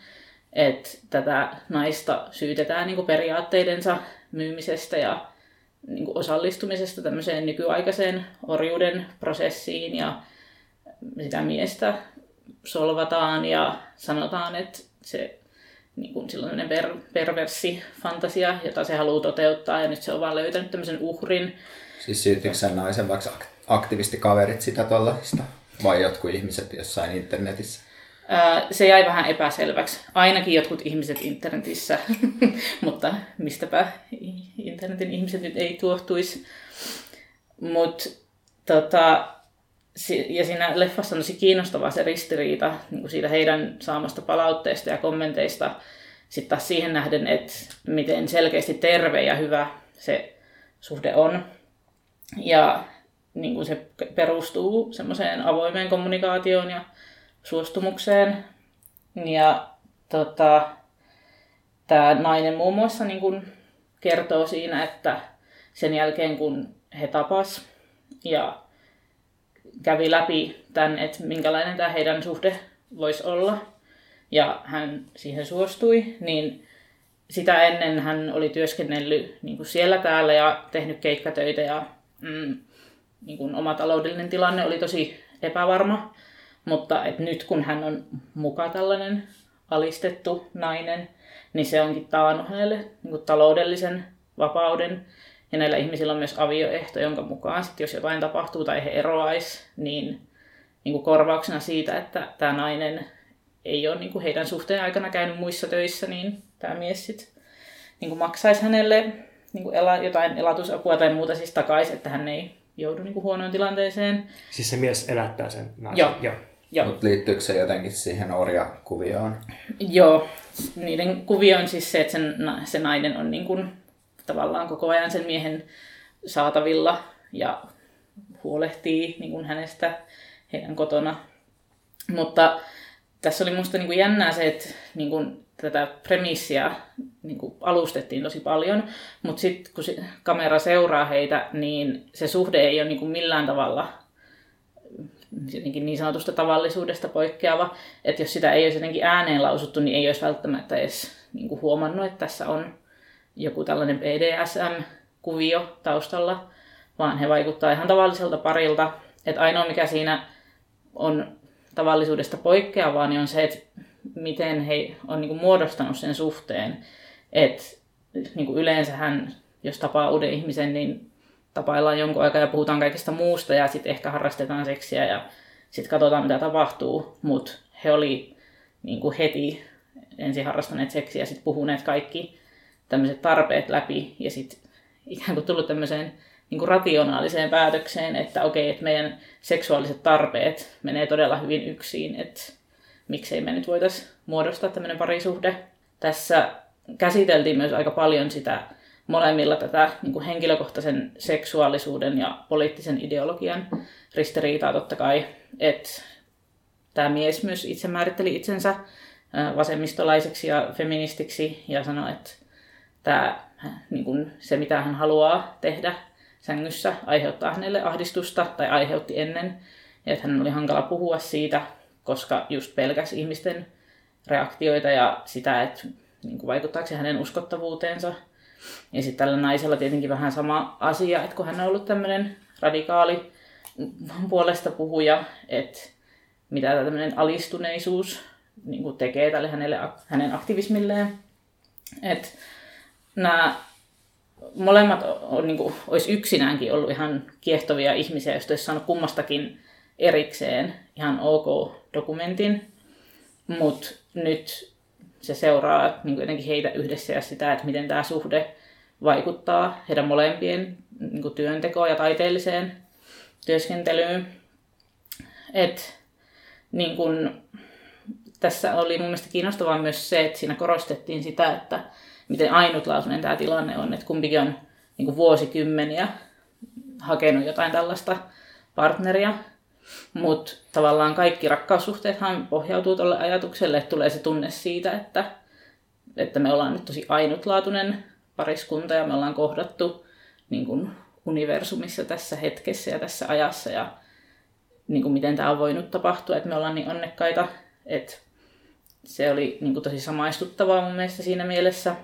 Että tätä naista syytetään niin kuin periaatteidensa myymisestä ja niin kuin osallistumisesta tämmöiseen nykyaikaiseen orjuuden prosessiin ja sitä miestä solvataan ja sanotaan, että se niin kuin silloin per, perversi fantasia, jota se haluaa toteuttaa, ja nyt se on vaan löytänyt tämmöisen uhrin. Siis syytikö sen naisen vaikka aktivistikaverit sitä tuollaista, vai jotkut ihmiset jossain internetissä? Se jäi vähän epäselväksi. Ainakin jotkut ihmiset internetissä, mutta mistäpä internetin ihmiset nyt ei tuohtuisi. Mutta tota, ja siinä leffassa on tosi kiinnostavaa se ristiriita niin kuin siitä heidän saamasta palautteesta ja kommenteista sitten taas siihen nähden, että miten selkeästi terve ja hyvä se suhde on. Ja niin kuin se perustuu semmoiseen avoimeen kommunikaatioon ja suostumukseen. Ja tota, tämä nainen muun muassa niin kuin kertoo siinä, että sen jälkeen kun he tapas ja kävi läpi tämän, että minkälainen tämä heidän suhde voisi olla, ja hän siihen suostui, niin sitä ennen hän oli työskennellyt niin kuin siellä täällä ja tehnyt keikkatöitä ja mm, niin kuin oma taloudellinen tilanne oli tosi epävarma. Mutta et nyt kun hän on muka tällainen alistettu nainen, niin se onkin taannut hänelle niin kuin taloudellisen vapauden ja näillä ihmisillä on myös avioehto, jonka mukaan sit jos jotain tapahtuu tai he eroaisi, niin, niin kuin korvauksena siitä, että tämä nainen ei ole niin kuin heidän suhteen aikana käynyt muissa töissä, niin tämä mies sit, niin kuin maksaisi hänelle niin kuin ela, jotain elatusapua tai muuta siis takaisin, että hän ei joudu niin kuin huonoon tilanteeseen. Siis se mies elättää sen naisen? Joo. Joo. Mutta liittyykö se jotenkin siihen orjakuvioon? Joo, niiden kuvio on siis se, että sen, se nainen on niin kuin tavallaan koko ajan sen miehen saatavilla ja huolehtii niin kuin hänestä heidän kotona. Mutta tässä oli minusta niin kuin jännää se, että niin kuin tätä premissiä niin kuin alustettiin tosi paljon, mutta sitten kun se kamera seuraa heitä, niin se suhde ei ole niin kuin millään tavalla jotenkin niin sanotusta tavallisuudesta poikkeava, että jos sitä ei olisi jotenkin ääneen lausuttu, niin ei olisi välttämättä edes niin kuin huomannut, että tässä on joku tällainen BDSM-kuvio taustalla, vaan he vaikuttaa ihan tavalliselta parilta. Että ainoa mikä siinä on tavallisuudesta poikkeavaa, niin on se, että miten he on niin kuin muodostanut sen suhteen. Että niin yleensähän, jos tapaa uuden ihmisen, niin tapaillaan jonkun aikaa ja puhutaan kaikesta muusta ja sitten ehkä harrastetaan seksiä ja sitten katsotaan mitä tapahtuu. Mutta he oli niin kuin heti ensin harrastaneet seksiä ja sitten puhuneet kaikki tämmöiset tarpeet läpi ja sitten ikään kuin tullut tämmöiseen niin kuin rationaaliseen päätökseen, että okei, että meidän seksuaaliset tarpeet menee todella hyvin yksin, että miksei me nyt voitaisiin muodostaa tämmöinen parisuhde. Tässä käsiteltiin myös aika paljon sitä molemmilla tätä niin kuin henkilökohtaisen seksuaalisuuden ja poliittisen ideologian ristiriitaa totta kai, että tämä mies myös itse määritteli itsensä vasemmistolaiseksi ja feministiksi ja sanoi, että tämä, niin kuin se, mitä hän haluaa tehdä sängyssä, aiheuttaa hänelle ahdistusta tai aiheutti ennen. Ja että hän oli hankala puhua siitä, koska just pelkäs ihmisten reaktioita ja sitä, että niin kuin vaikuttaako se hänen uskottavuuteensa. Ja sitten tällä naisella tietenkin vähän sama asia, että kun hän on ollut tämmöinen radikaali puolesta puhuja, että mitä tämmöinen alistuneisuus niin kuin tekee tälle hänelle, hänen aktivismilleen. Että nämä molemmat on, niin kuin, olisi yksinäänkin ollut ihan kiehtovia ihmisiä, jos olisi saanut kummastakin erikseen ihan ok dokumentin. Mutta nyt se seuraa niin kuin jotenkin heitä yhdessä ja sitä, että miten tämä suhde vaikuttaa heidän molempien niin kuin työntekoon ja taiteelliseen työskentelyyn. Et, niin kuin, tässä oli mun mielestä kiinnostavaa myös se, että siinä korostettiin sitä, että miten ainutlaatuinen tämä tilanne on, että kumpikin on niin kuin vuosikymmeniä hakenut jotain tällaista partneria, mutta tavallaan kaikki rakkaussuhteethan pohjautuu tuolle ajatukselle, että tulee se tunne siitä, että, että me ollaan nyt tosi ainutlaatuinen pariskunta ja me ollaan kohdattu niin kuin universumissa tässä hetkessä ja tässä ajassa ja niin kuin miten tämä on voinut tapahtua, että me ollaan niin onnekkaita, että se oli niin kuin tosi samaistuttavaa mun mielestä siinä mielessä.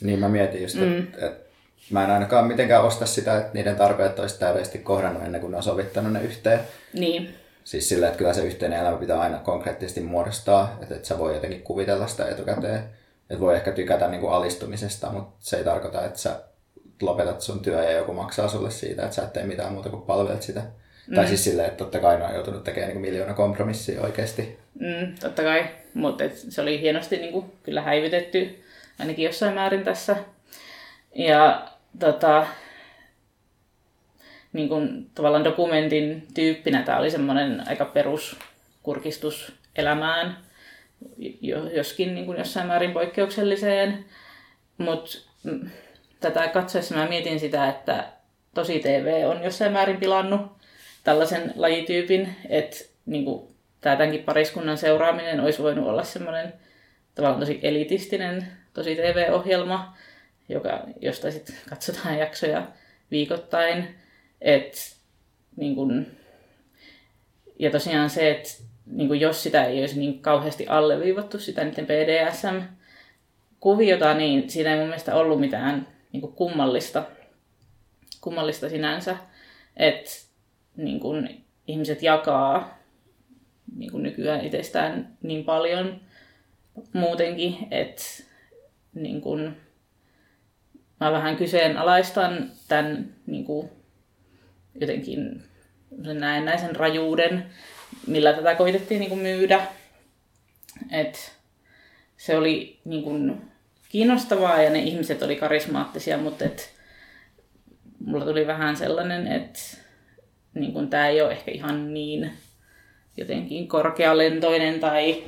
Niin mä mietin just, mm. että et mä en ainakaan mitenkään osta sitä, että niiden tarpeet olisi täydellisesti kohdannut ennen kuin ne on sovittanut ne yhteen. Niin. Siis sillä, että kyllä se yhteinen elämä pitää aina konkreettisesti muodostaa, että, että sä voi jotenkin kuvitella sitä etukäteen. Että voi ehkä tykätä niin kuin alistumisesta, mutta se ei tarkoita, että sä lopetat sun työ ja joku maksaa sulle siitä, että sä et tee mitään muuta kuin palvelet sitä. Mm. Tai siis silleen, että totta kai ne on joutunut tekemään niin miljoona kompromissia oikeasti. Mm, totta kai, mutta se oli hienosti niin kuin, kyllä häivytetty ainakin jossain määrin tässä. Ja tota, niin kuin, tavallaan dokumentin tyyppinä tämä oli semmoinen aika peruskurkistus elämään, joskin niin kuin jossain määrin poikkeukselliseen. Mutta tätä katsoessa mä mietin sitä, että tosi TV on jossain määrin pilannut tällaisen lajityypin, että niin kuin, tämä tämänkin pariskunnan seuraaminen olisi voinut olla semmoinen tavallaan tosi elitistinen tosi TV-ohjelma, joka, josta sitten katsotaan jaksoja viikoittain. Et, niin kun, ja tosiaan se, että niin jos sitä ei olisi niin kauheasti alleviivattu, sitä niiden BDSM-kuviota, niin siinä ei mun mielestä ollut mitään niin kummallista, kummallista sinänsä. Että niin kun, ihmiset jakaa niin kun nykyään itsestään niin paljon muutenkin, että niin mä vähän kyseenalaistan tämän niin kuin, jotenkin sen näennäisen rajuuden, millä tätä koitettiin niin kuin, myydä. Et se oli niin kuin, kiinnostavaa ja ne ihmiset oli karismaattisia, mutta et, mulla tuli vähän sellainen, että niin kuin, tämä ei ole ehkä ihan niin jotenkin korkealentoinen tai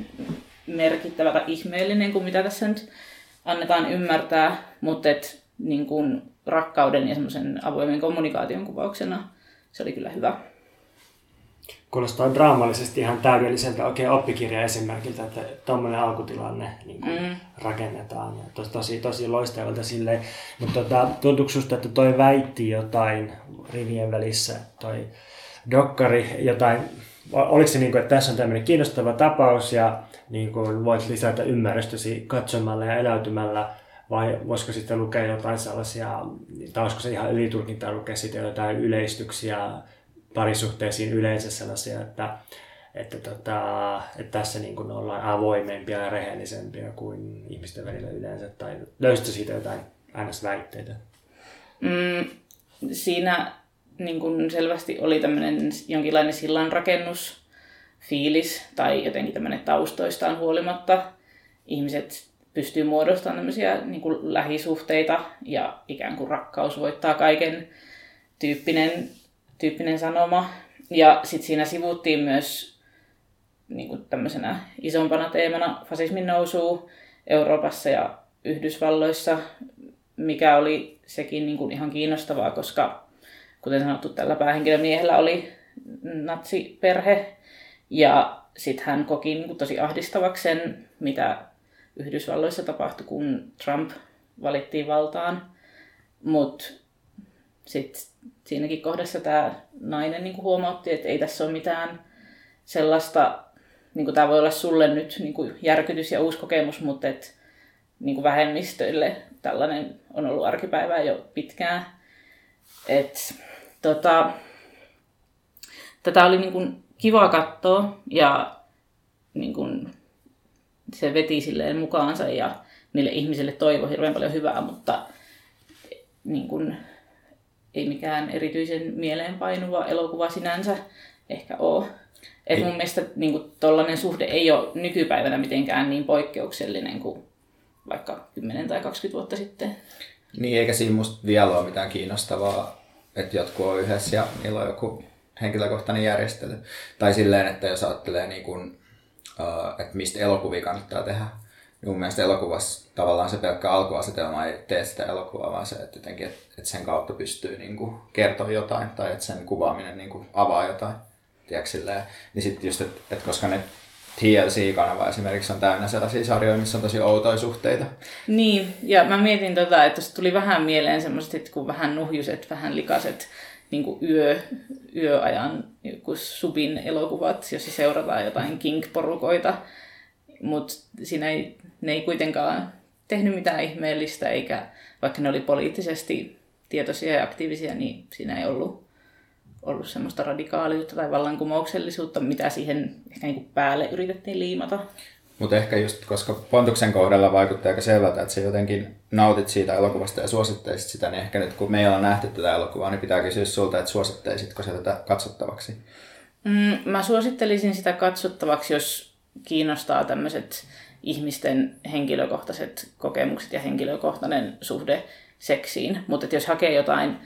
merkittävä tai ihmeellinen kuin mitä tässä nyt annetaan ymmärtää, mutta et, niin kuin rakkauden ja semmoisen avoimen kommunikaation kuvauksena se oli kyllä hyvä. Kuulostaa draamallisesti ihan täydelliseltä oikein oppikirja esimerkiltä, että tuommoinen alkutilanne niin kuin mm. rakennetaan. Ja tosi, tosi, tosi loistavalta silleen. Mutta tota, tuntuuko susta, että toi väitti jotain rivien välissä, toi dokkari, jotain, oliko se niin kuin, että tässä on tämmöinen kiinnostava tapaus ja niin kuin voit lisätä ymmärrystäsi katsomalla ja eläytymällä vai voisiko sitten lukea jotain sellaisia, tai olisiko se ihan ylitulkintaa lukea sitten jotain yleistyksiä parisuhteisiin yleensä sellaisia, että, että, tota, että tässä niin kuin ollaan avoimempia ja rehellisempiä kuin ihmisten välillä yleensä, tai löysitkö siitä jotain NS-väitteitä? Mm, siinä niin kuin selvästi oli tämmöinen jonkinlainen sillanrakennus, fiilis tai jotenkin tämmöinen taustoistaan huolimatta. Ihmiset pystyy muodostamaan tämmöisiä niin kuin lähisuhteita ja ikään kuin rakkaus voittaa kaiken tyyppinen, tyyppinen sanoma. Ja sitten siinä sivuttiin myös niin kuin tämmöisenä isompana teemana fasismin nousuu Euroopassa ja Yhdysvalloissa, mikä oli sekin niin kuin ihan kiinnostavaa, koska kuten sanottu, tällä päähenkilömiehellä oli natsiperhe ja sitten hän koki niin kuin tosi ahdistavaksi sen, mitä Yhdysvalloissa tapahtui, kun Trump valittiin valtaan. Mutta sitten siinäkin kohdassa tämä nainen niin huomautti, että ei tässä ole mitään sellaista, niin tämä voi olla sulle nyt niin järkytys ja uusi kokemus, mutta et, niin vähemmistöille tällainen on ollut arkipäivää jo pitkään. Et, tota, tätä oli niin kuin kiva katsoa ja niin kuin, se veti silleen mukaansa ja niille ihmisille toivo hirveän paljon hyvää, mutta niin kuin, ei mikään erityisen mieleenpainuva elokuva sinänsä ehkä ole. Et mun mielestä niin tollainen suhde ei ole nykypäivänä mitenkään niin poikkeuksellinen kuin vaikka 10 tai 20 vuotta sitten. Niin, eikä siinä musta vielä ole mitään kiinnostavaa, että jotkut on yhdessä ja niillä on joku henkilökohtainen järjestely. Tai silleen, että jos ajattelee, niin kuin, että mistä elokuvia kannattaa tehdä, niin mun mielestä elokuvassa tavallaan se pelkkä alkuasetelma ei tee sitä elokuvaa, vaan se, että, jotenkin, että sen kautta pystyy niin kuin, kertoa jotain tai että sen kuvaaminen niin kuin, avaa jotain. Tiedätkö. Niin sitten just, että, että koska ne TLC-kanava esimerkiksi on täynnä sellaisia sarjoja, missä on tosi outoja suhteita. Niin, ja mä mietin tota, että se tuli vähän mieleen semmoiset, että kun vähän nuhjuset, vähän likaset niin kuin yö, yöajan joku subin elokuvat, jossa seurataan jotain King-porukoita, mutta siinä ei, ne ei kuitenkaan tehnyt mitään ihmeellistä, eikä vaikka ne oli poliittisesti tietoisia ja aktiivisia, niin siinä ei ollut ollut semmoista radikaaliutta tai vallankumouksellisuutta, mitä siihen ehkä niin kuin päälle yritettiin liimata. Mutta ehkä just, koska Pontuksen kohdalla vaikuttaa aika selvältä, että se jotenkin nautit siitä elokuvasta ja suosittaisit sitä, niin ehkä nyt kun meillä on nähty tätä elokuvaa, niin pitää kysyä sulta, että suosittaisitko se tätä katsottavaksi? Mm, mä suosittelisin sitä katsottavaksi, jos kiinnostaa tämmöiset ihmisten henkilökohtaiset kokemukset ja henkilökohtainen suhde seksiin. Mutta jos hakee jotain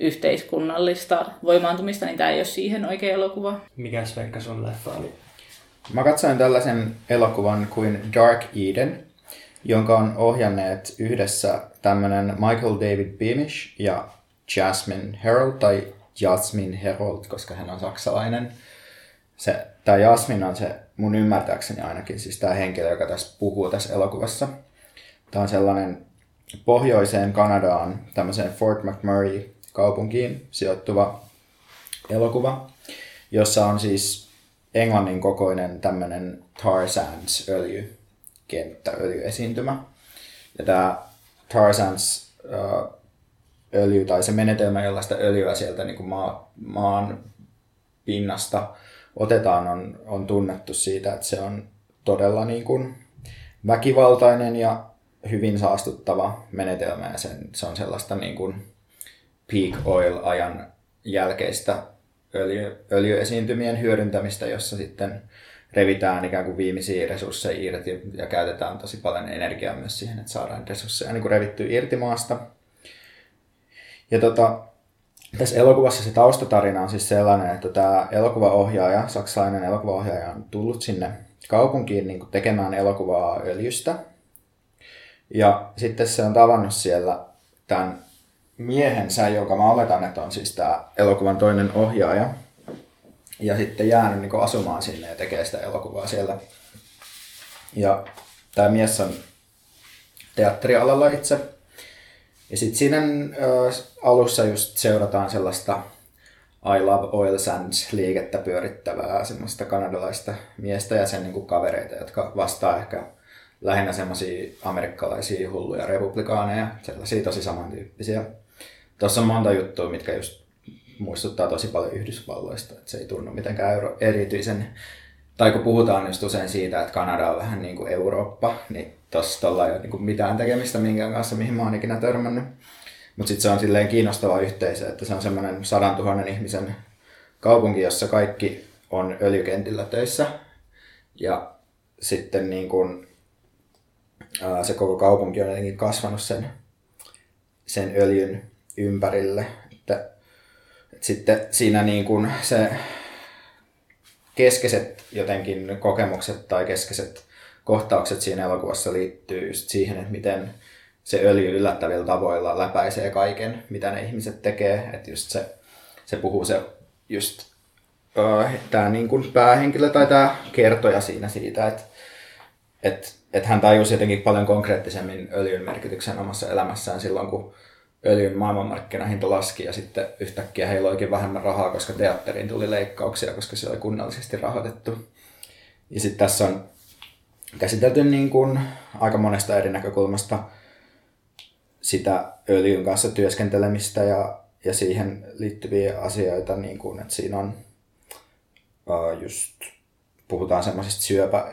yhteiskunnallista voimaantumista, niin tämä ei ole siihen oikea elokuva. Mikäs Veikka sun leffa oli? Mä katsoin tällaisen elokuvan kuin Dark Eden, jonka on ohjanneet yhdessä tämmönen Michael David Beamish ja Jasmine Herold, tai Jasmine Herold, koska hän on saksalainen. Se, tämä Jasmine on se, mun ymmärtääkseni ainakin, siis tämä henkilö, joka tässä puhuu tässä elokuvassa. Tämä on sellainen pohjoiseen Kanadaan, tämmöiseen Fort McMurray kaupunkiin sijoittuva elokuva, jossa on siis Englannin kokoinen tämmöinen tar sands öljykenttä, öljyesiintymä. Ja tämä tar sands öljy tai se menetelmä, jolla sitä öljyä sieltä niin kuin maa, maan pinnasta otetaan, on, on tunnettu siitä, että se on todella niin kuin väkivaltainen ja hyvin saastuttava menetelmä ja sen, se on sellaista niin kuin peak oil-ajan jälkeistä öljy, öljyesiintymien hyödyntämistä, jossa sitten revitään ikään kuin viimeisiä resursseja irti ja käytetään tosi paljon energiaa myös siihen, että saadaan resursseja niin kuin revittyä irti maasta. Ja tota, tässä elokuvassa se taustatarina on siis sellainen, että tämä elokuvaohjaaja, saksalainen elokuvaohjaaja on tullut sinne kaupunkiin niin kuin tekemään elokuvaa öljystä. Ja sitten se on tavannut siellä tämän miehensä, joka mä oletan, että on siis tämä elokuvan toinen ohjaaja. Ja sitten jäänyt niin asumaan sinne ja tekee sitä elokuvaa siellä. Ja tämä mies on teatterialalla itse. Ja sitten siinä alussa just seurataan sellaista I Love Oil Sands liikettä pyörittävää semmoista kanadalaista miestä ja sen niin kuin kavereita, jotka vastaa ehkä lähinnä semmoisia amerikkalaisia hulluja republikaaneja, sellaisia tosi samantyyppisiä Tuossa on monta juttua, mitkä just muistuttaa tosi paljon Yhdysvalloista, että se ei tunnu mitenkään euro- erityisen tai kun puhutaan just usein siitä, että Kanada on vähän niin kuin Eurooppa, niin tuossa ei ole niin mitään tekemistä minkään kanssa, mihin mä oon ikinä törmännyt. Mutta sitten se on silleen kiinnostava yhteisö, että se on semmoinen sadan tuhannen ihmisen kaupunki, jossa kaikki on öljykentillä töissä. Ja sitten niin kun, ää, se koko kaupunki on jotenkin kasvanut sen, sen öljyn ympärille. Että, että sitten siinä niin kuin se keskeiset jotenkin kokemukset tai keskeiset kohtaukset siinä elokuvassa liittyy just siihen, että miten se öljy yllättävillä tavoilla läpäisee kaiken, mitä ne ihmiset tekee. Että just se, se puhuu se just uh, tämä niin kuin päähenkilö tai tämä kertoja siinä siitä, että et, et hän tajusi jotenkin paljon konkreettisemmin öljyn merkityksen omassa elämässään silloin, kun öljyn maailmanmarkkinahinta laski ja sitten yhtäkkiä heillä olikin vähemmän rahaa, koska teatteriin tuli leikkauksia, koska se oli kunnallisesti rahoitettu. Ja sitten tässä on käsitelty niin kuin aika monesta eri näkökulmasta sitä öljyn kanssa työskentelemistä ja, ja siihen liittyviä asioita, niin kuin, että siinä on uh, just, puhutaan semmoisista syöpä,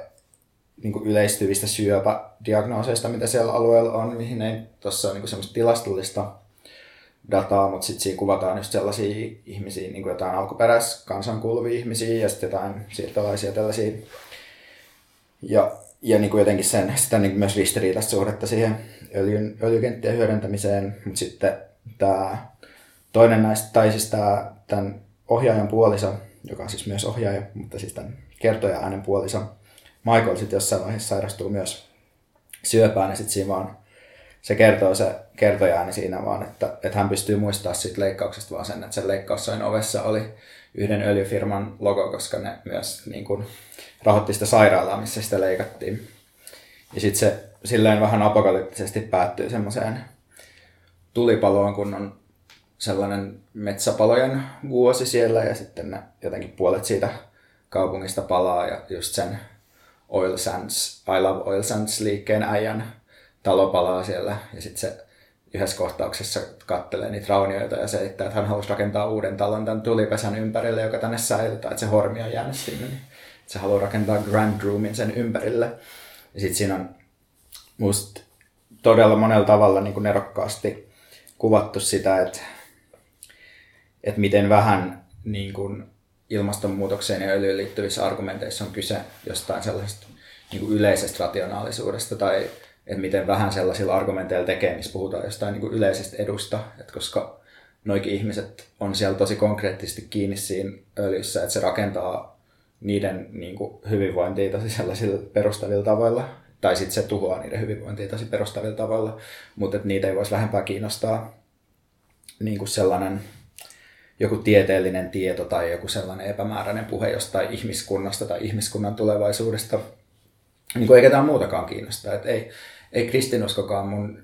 niin kuin yleistyvistä syöpädiagnooseista, mitä siellä alueella on, mihin ei tuossa on niin semmoista tilastollista dataa, mutta sitten siinä kuvataan just sellaisia ihmisiä, niin kuin jotain alkuperäiskansan kuuluvia ihmisiä ja sitten jotain siirtolaisia tällaisia. Ja, ja niin kuin jotenkin sen, sitä niin kuin myös ristiriitaista suhdetta siihen öljyn, öljykenttien hyödyntämiseen, mutta sitten tämä toinen näistä, tai siis tämä, tämän ohjaajan puoliso, joka on siis myös ohjaaja, mutta siis tämän kertoja äänen puoliso, Michael sitten jossain vaiheessa sairastuu myös syöpään ja sitten siinä vaan se kertoo se kertojaani siinä vaan, että, että hän pystyy muistamaan siitä leikkauksesta vaan sen, että sen leikkaussain ovessa oli yhden öljyfirman logo, koska ne myös niin kuin, rahoitti sitä sairaalaa, missä sitä leikattiin. Ja sitten se silleen vähän apokalyptisesti päättyy semmoiseen tulipaloon, kun on sellainen metsäpalojen vuosi siellä ja sitten ne jotenkin puolet siitä kaupungista palaa ja just sen Oil Sands, I Love Oil Sands liikkeen äijän talo palaa siellä ja sitten se yhdessä kohtauksessa kattelee niitä raunioita ja selittää, että hän halusi rakentaa uuden talon tämän tulipesän ympärille, joka tänne säilytään, että se hormi on jäänyt sinne. Niin se haluaa rakentaa Grand Roomin sen ympärille. Ja sitten siinä on musta todella monella tavalla niin kuin nerokkaasti kuvattu sitä, että, että miten vähän niin kuin ilmastonmuutokseen ja öljyyn liittyvissä argumenteissa on kyse jostain sellaisesta niin kuin yleisestä rationaalisuudesta tai että miten vähän sellaisilla argumenteilla tekee, missä puhutaan jostain niin kuin edusta, että koska noikin ihmiset on siellä tosi konkreettisesti kiinni siinä öljyssä, että se rakentaa niiden niin kuin, hyvinvointia tosi sellaisilla perustavilla tavoilla, tai sitten se tuhoaa niiden hyvinvointia tosi perustavilla tavoilla, mutta että niitä ei voisi vähempää kiinnostaa niin kuin sellainen joku tieteellinen tieto tai joku sellainen epämääräinen puhe jostain ihmiskunnasta tai ihmiskunnan tulevaisuudesta, niin kuin ei ketään muutakaan kiinnostaa. Että ei, ei kristinuskokaan mun,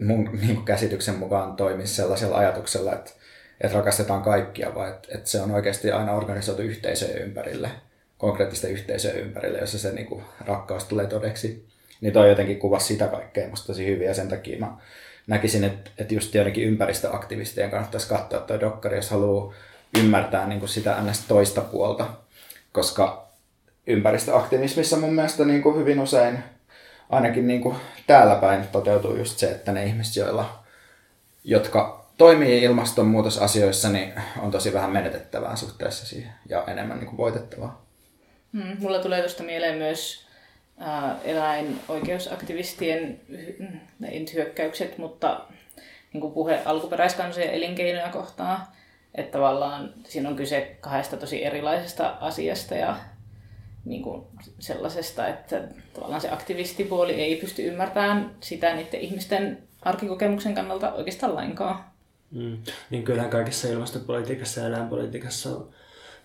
mun niin käsityksen mukaan toimi sellaisella ajatuksella, että, että rakastetaan kaikkia, vaan että, että se on oikeasti aina organisoitu yhteisöjen ympärille, konkreettista yhteisöjen ympärille, jossa se niin kuin, rakkaus tulee todeksi. Niin toi jotenkin kuvasi sitä kaikkea musta tosi hyvin ja sen takia mä näkisin, että, että just joidenkin ympäristöaktivistien kannattaisi katsoa tuo dokkari, jos haluaa ymmärtää niin kuin sitä ns. toista puolta, koska ympäristöaktivismissa mun mielestä niin kuin hyvin usein ainakin niin kuin täällä päin toteutuu just se, että ne ihmiset, joilla, jotka toimii ilmastonmuutosasioissa, niin on tosi vähän menetettävää suhteessa siihen ja enemmän niin kuin voitettavaa. Hmm, mulla tulee tuosta mieleen myös äh, eläinoikeusaktivistien ei hyökkäykset, mutta niin kuin puhe alkuperäiskansojen elinkeinoja kohtaan. Että tavallaan siinä on kyse kahdesta tosi erilaisesta asiasta ja niin kuin sellaisesta, että tavallaan se aktivistipuoli ei pysty ymmärtämään sitä niiden ihmisten arkikokemuksen kannalta oikeastaan lainkaan. Mm. Niin kyllähän kaikessa ilmastopolitiikassa ja eläinpolitiikassa on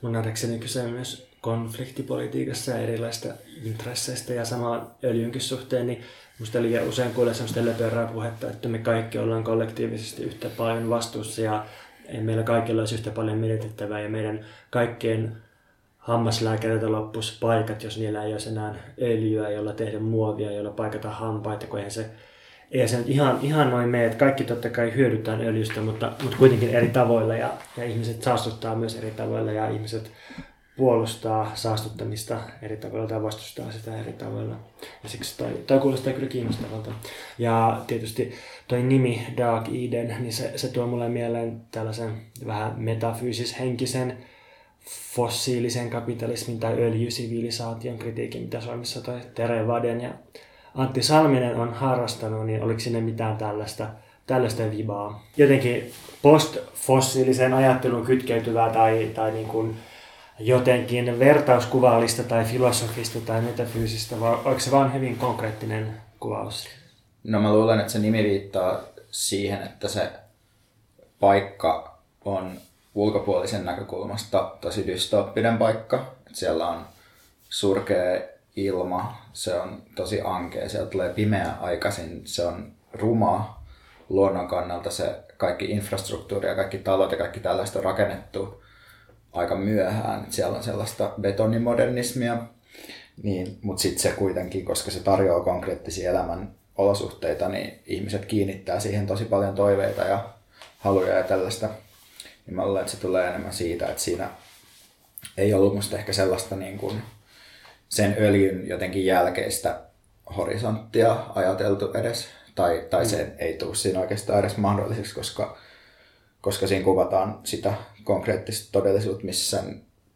mun nähdäkseni kyse myös konfliktipolitiikassa ja erilaisista intresseistä ja sama öljynkin suhteen, niin musta liian usein kuulee sellaista löperää puhetta, että me kaikki ollaan kollektiivisesti yhtä paljon vastuussa ja ei meillä kaikilla olisi yhtä paljon menetettävää ja meidän kaikkien hammaslääkäreiltä loppus paikat, jos niillä ei olisi enää öljyä, jolla tehdä muovia, jolla paikata hampaita, kun eihän se, ei se nyt ihan, ihan noin mene, että kaikki totta kai hyödytään öljystä, mutta, mutta kuitenkin eri tavoilla ja, ja ihmiset saastuttaa myös eri tavoilla ja ihmiset puolustaa saastuttamista eri tavoilla tai vastustaa sitä eri tavoilla. Ja siksi toi, toi kuulostaa kyllä kiinnostavalta. Ja tietysti toi nimi Dark Eden, niin se, se tuo mulle mieleen tällaisen vähän metafyysis-henkisen fossiilisen kapitalismin tai öljysivilisaation kritiikin, mitä Suomessa toi Tere Vaden ja Antti Salminen on harrastanut, niin oliko sinne mitään tällaista, tällaista vibaa? Jotenkin postfossiiliseen ajatteluun kytkeytyvää tai, tai niin kuin jotenkin vertauskuvallista tai filosofista tai metafyysistä, vai onko se vain hyvin konkreettinen kuvaus? No mä luulen, että se nimi viittaa siihen, että se paikka on ulkopuolisen näkökulmasta tosi dystooppinen paikka. siellä on surkea ilma, se on tosi ankea, siellä tulee pimeä aikaisin, se on ruma luonnon kannalta, se kaikki infrastruktuuri ja kaikki talot ja kaikki tällaista on rakennettu aika myöhään. siellä on sellaista betonimodernismia, niin, mutta sitten se kuitenkin, koska se tarjoaa konkreettisia elämän olosuhteita, niin ihmiset kiinnittää siihen tosi paljon toiveita ja haluja ja tällaista niin mä luulen, että se tulee enemmän siitä, että siinä ei ollut musta ehkä sellaista niin kuin sen öljyn jotenkin jälkeistä horisonttia ajateltu edes. Tai, tai mm. se ei tule siinä oikeastaan edes mahdolliseksi, koska koska siinä kuvataan sitä konkreettista todellisuutta, missä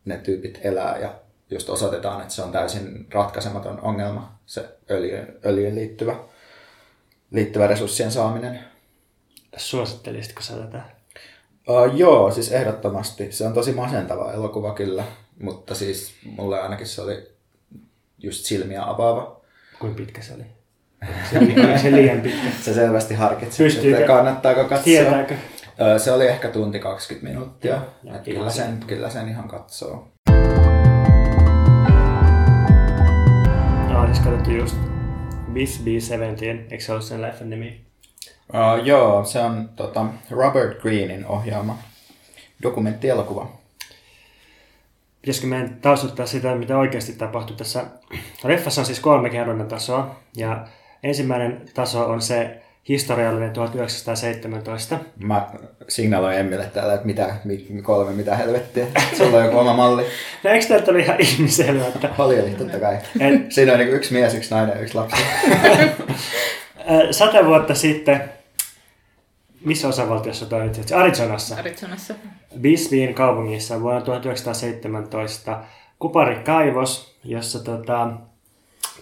ne tyypit elää ja just osoitetaan, että se on täysin ratkaisematon ongelma, se öljyyn, öljyyn liittyvä, liittyvä resurssien saaminen. Suosittelisitko sä tätä? Uh, joo, siis ehdottomasti. Se on tosi masentava elokuva kyllä, mutta siis mulle ainakin se oli just silmiä avaava. Kuinka pitkä se oli? Se oli se liian pitkä. Se selvästi harkitsi, Pystyykö- että kannattaako katsoa. Tietääkö? Ö, Se oli ehkä tunti 20 minuuttia. Joo, ihan kyllä, sen, kyllä sen ihan katsoo. No, siis katsottu just Miss B17, eikö se ollut sen leffan nimi? Uh, joo, se on tota, Robert Greenin ohjaama dokumenttielokuva. Pitäisikö meidän taustuttaa sitä, mitä oikeasti tapahtui tässä? Leffassa on siis kolme kerronnan tasoa, ja ensimmäinen taso on se historiallinen 1917. Mä signaloin Emmille täällä, että mitä, mi, kolme, mitä helvettiä. Sulla on joku oma malli. No eikö täältä oli ihan ihmisellä, että Oli, oli totta kai. Siinä on niin yksi mies, yksi nainen ja yksi lapsi. Sata vuotta sitten, missä osavaltiossa toi nyt? sitten? Arizonassa. Arizonassa. Bisbeen kaupungissa vuonna 1917 kuparikaivos, jossa tota,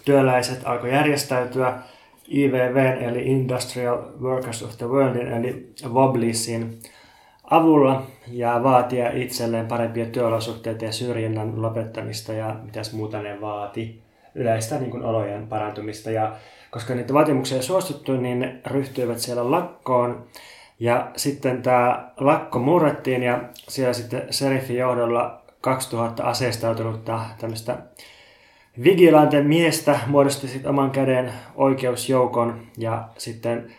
työläiset alkoi järjestäytyä IWV eli Industrial Workers of the Worldin eli Wobblisin avulla ja vaatia itselleen parempia työolosuhteita ja syrjinnän lopettamista ja mitäs muuta ne vaati, yleistä niin kuin, olojen parantumista. Ja koska niitä vaatimuksia ei suostuttu, niin ryhtyivät siellä lakkoon. Ja sitten tämä lakko murrettiin ja siellä sitten seriffin johdolla 2000 aseistautunutta tämmöistä vigilante miestä muodosti sitten oman käden oikeusjoukon ja sitten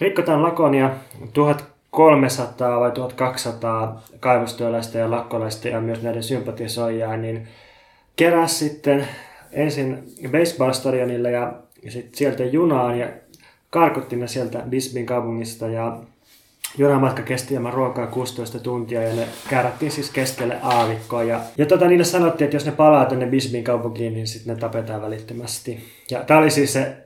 rikkotaan lakon ja 1300 vai 1200 kaivostyöläistä ja lakkolaista ja myös näiden sympatisoijaa, niin keräs sitten ensin baseball-stadionille ja, ja sitten sieltä junaan ja karkotti ne sieltä Bisbeen kaupungista ja junamatka kesti ilman ruokaa 16 tuntia ja ne käärättiin siis keskelle aavikkoa. Ja, ja tota, niille sanottiin, että jos ne palaa tänne Bisbeen kaupunkiin, niin sitten ne tapetaan välittömästi. Ja tämä oli siis se,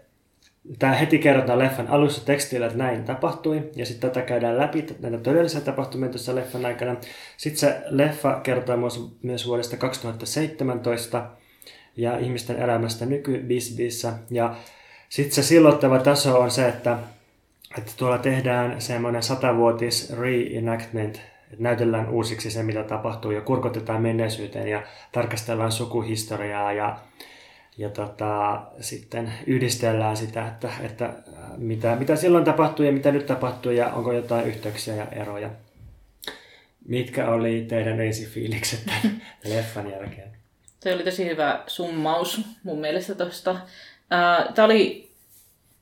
tämä heti kerrotaan leffan alussa tekstillä, että näin tapahtui. Ja sitten tätä käydään läpi, näitä todellisia tapahtumia tuossa leffan aikana. Sitten se leffa kertoo myös, myös vuodesta 2017 ja ihmisten elämästä nyky Bisbeessä. Ja sitten se silloittava taso on se, että että tuolla tehdään semmoinen satavuotis reenactment, että näytellään uusiksi se, mitä tapahtuu ja kurkotetaan menneisyyteen ja tarkastellaan sukuhistoriaa ja, ja tota, sitten yhdistellään sitä, että, että äh, mitä, mitä silloin tapahtui ja mitä nyt tapahtuu ja onko jotain yhteyksiä ja eroja. Mitkä oli teidän ensifiilikset tämän leffan jälkeen? Se oli tosi hyvä summaus mun mielestä tosta. Tämä oli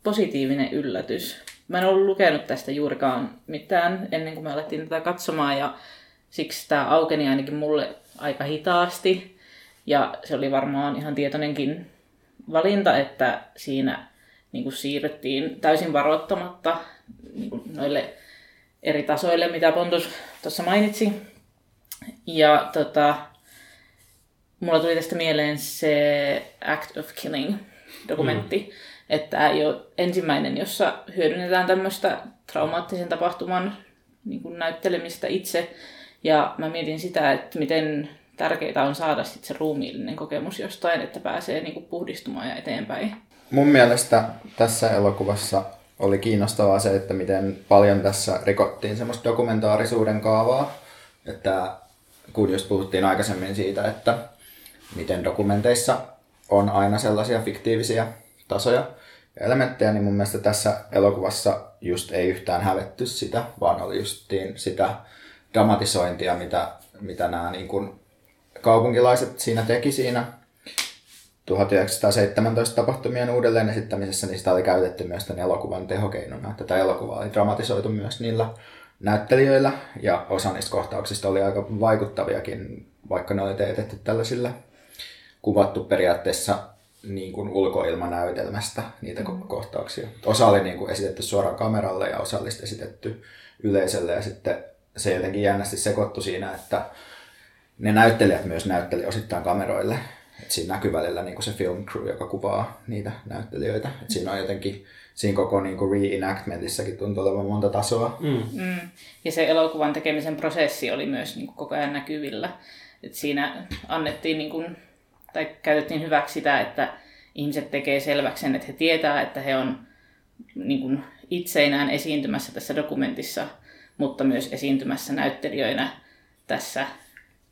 positiivinen yllätys. Mä en ollut lukenut tästä juurikaan mitään ennen kuin me alettiin tätä katsomaan ja siksi tämä aukeni ainakin mulle aika hitaasti. Ja se oli varmaan ihan tietoinenkin valinta, että siinä niin kuin siirryttiin täysin varoittamatta niin kuin noille eri tasoille, mitä Pontus tuossa mainitsi. Ja tota, mulla tuli tästä mieleen se Act of Killing dokumentti, mm. että tämä ei ole ensimmäinen, jossa hyödynnetään tämmöistä traumaattisen tapahtuman niin kuin näyttelemistä itse. Ja mä mietin sitä, että miten tärkeää on saada sit se ruumiillinen kokemus jostain, että pääsee niin kuin puhdistumaan ja eteenpäin. Mun mielestä tässä elokuvassa oli kiinnostavaa se, että miten paljon tässä rikottiin semmoista dokumentaarisuuden kaavaa. Että kun just puhuttiin aikaisemmin siitä, että miten dokumenteissa on aina sellaisia fiktiivisiä tasoja ja elementtejä, niin mun mielestä tässä elokuvassa just ei yhtään hävetty sitä, vaan oli justiin sitä dramatisointia, mitä, mitä nämä niin kuin kaupunkilaiset siinä teki siinä 1917 tapahtumien uudelleen esittämisessä, niin sitä oli käytetty myös tämän elokuvan tehokeinona. Tätä elokuvaa oli dramatisoitu myös niillä näyttelijöillä, ja osa niistä kohtauksista oli aika vaikuttaviakin, vaikka ne oli teetetty tällaisilla kuvattu periaatteessa niin kuin ulkoilmanäytelmästä niitä mm. kohtauksia. Osa oli niin kuin esitetty suoraan kameralle ja osa oli esitetty yleisölle ja sitten se jotenkin jännästi sekoittui siinä, että ne näyttelijät myös näytteli osittain kameroille. Et siinä näkyy välillä niin kuin se film crew, joka kuvaa niitä näyttelijöitä. Et siinä on jotenkin, siinä koko niin kuin reenactmentissakin tuntuu olevan monta tasoa. Mm. Mm. Ja se elokuvan tekemisen prosessi oli myös niin kuin koko ajan näkyvillä. Et siinä annettiin niin kuin, tai käytettiin hyväksi sitä, että ihmiset tekee selväksi sen, että he tietää, että he on niin kuin itseinään esiintymässä tässä dokumentissa, mutta myös esiintymässä näyttelijöinä tässä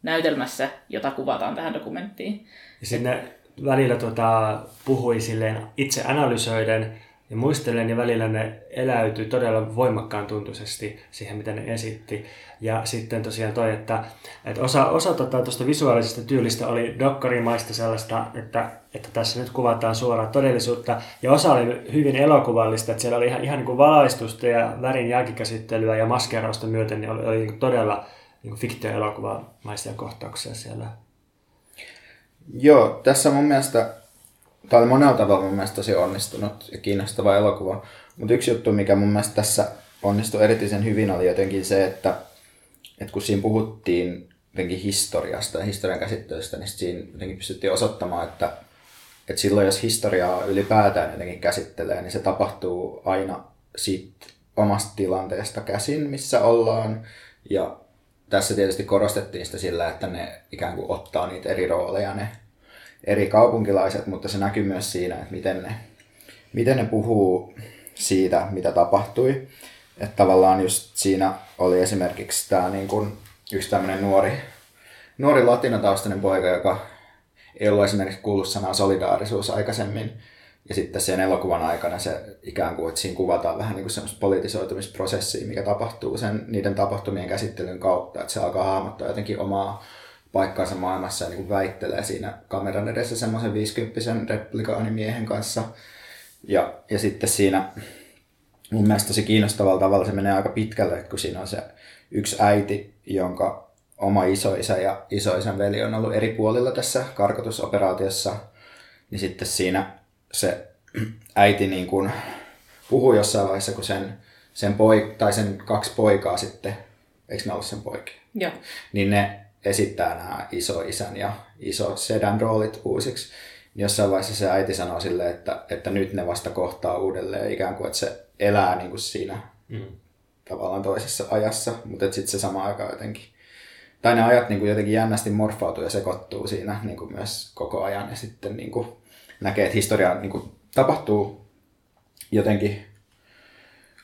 näytelmässä, jota kuvataan tähän dokumenttiin. Ja sinne välillä tota, puhui silleen itse analysoiden ja muistellen, ja välillä ne eläytyi todella voimakkaan tuntuisesti siihen, mitä ne esitti. Ja sitten tosiaan toi, että, että osa, osa tota, tuosta visuaalisesta tyylistä oli dokkarimaista sellaista, että, että tässä nyt kuvataan suoraan todellisuutta. Ja osa oli hyvin elokuvallista, että siellä oli ihan, ihan niin kuin valaistusta ja värin jälkikäsittelyä ja maskerausta myöten, niin oli, oli niin todella niin fiktioelokuvamaisia kohtauksia siellä. Joo, tässä mun mielestä, tämä oli monella tavalla mun mielestä tosi onnistunut ja kiinnostava elokuva. Mutta yksi juttu, mikä mun mielestä tässä onnistui erityisen hyvin, oli jotenkin se, että, että kun siinä puhuttiin jotenkin historiasta ja historian käsittelystä, niin siinä jotenkin pystyttiin osoittamaan, että, että silloin jos historiaa ylipäätään jotenkin käsittelee, niin se tapahtuu aina siitä omasta tilanteesta käsin, missä ollaan. Ja tässä tietysti korostettiin sitä sillä, että ne ikään kuin ottaa niitä eri rooleja, ne eri kaupunkilaiset, mutta se näkyy myös siinä, että miten ne, miten ne puhuu siitä, mitä tapahtui. Että tavallaan just siinä oli esimerkiksi tämä niin kuin yksi tämmöinen nuori, nuori latinataustainen poika, joka ei ollut esimerkiksi kuullut sanaa solidaarisuus aikaisemmin. Ja sitten sen elokuvan aikana se ikään kuin, että siinä kuvataan vähän niin kuin semmoista politisoitumisprosessia, mikä tapahtuu sen, niiden tapahtumien käsittelyn kautta. Että se alkaa hahmottaa jotenkin omaa paikkaansa maailmassa ja niin kuin väittelee siinä kameran edessä semmoisen 50 replikaanimiehen kanssa. Ja, ja sitten siinä mun mielestä tosi kiinnostavalla tavalla se menee aika pitkälle, kun siinä on se yksi äiti, jonka oma isoisä ja isoisän veli on ollut eri puolilla tässä karkotusoperaatiossa, niin sitten siinä se äiti niin kuin puhuu jossain vaiheessa, kun sen, sen, poik- tai sen kaksi poikaa sitten, eikö ne ollut sen poikia? Joo. Niin ne esittää nämä isoisän ja iso sedän roolit uusiksi. Niin jossain vaiheessa se äiti sanoo sille, että, että nyt ne vasta kohtaa uudelleen, ikään kuin että se elää niin kuin siinä Mm. tavallaan toisessa ajassa, mutta sitten se sama aika jotenkin, tai ne ajat niin kuin jotenkin jännästi morfautuu ja sekoittuu siinä niin kuin myös koko ajan ja sitten niin kuin näkee, että historia niin kuin tapahtuu jotenkin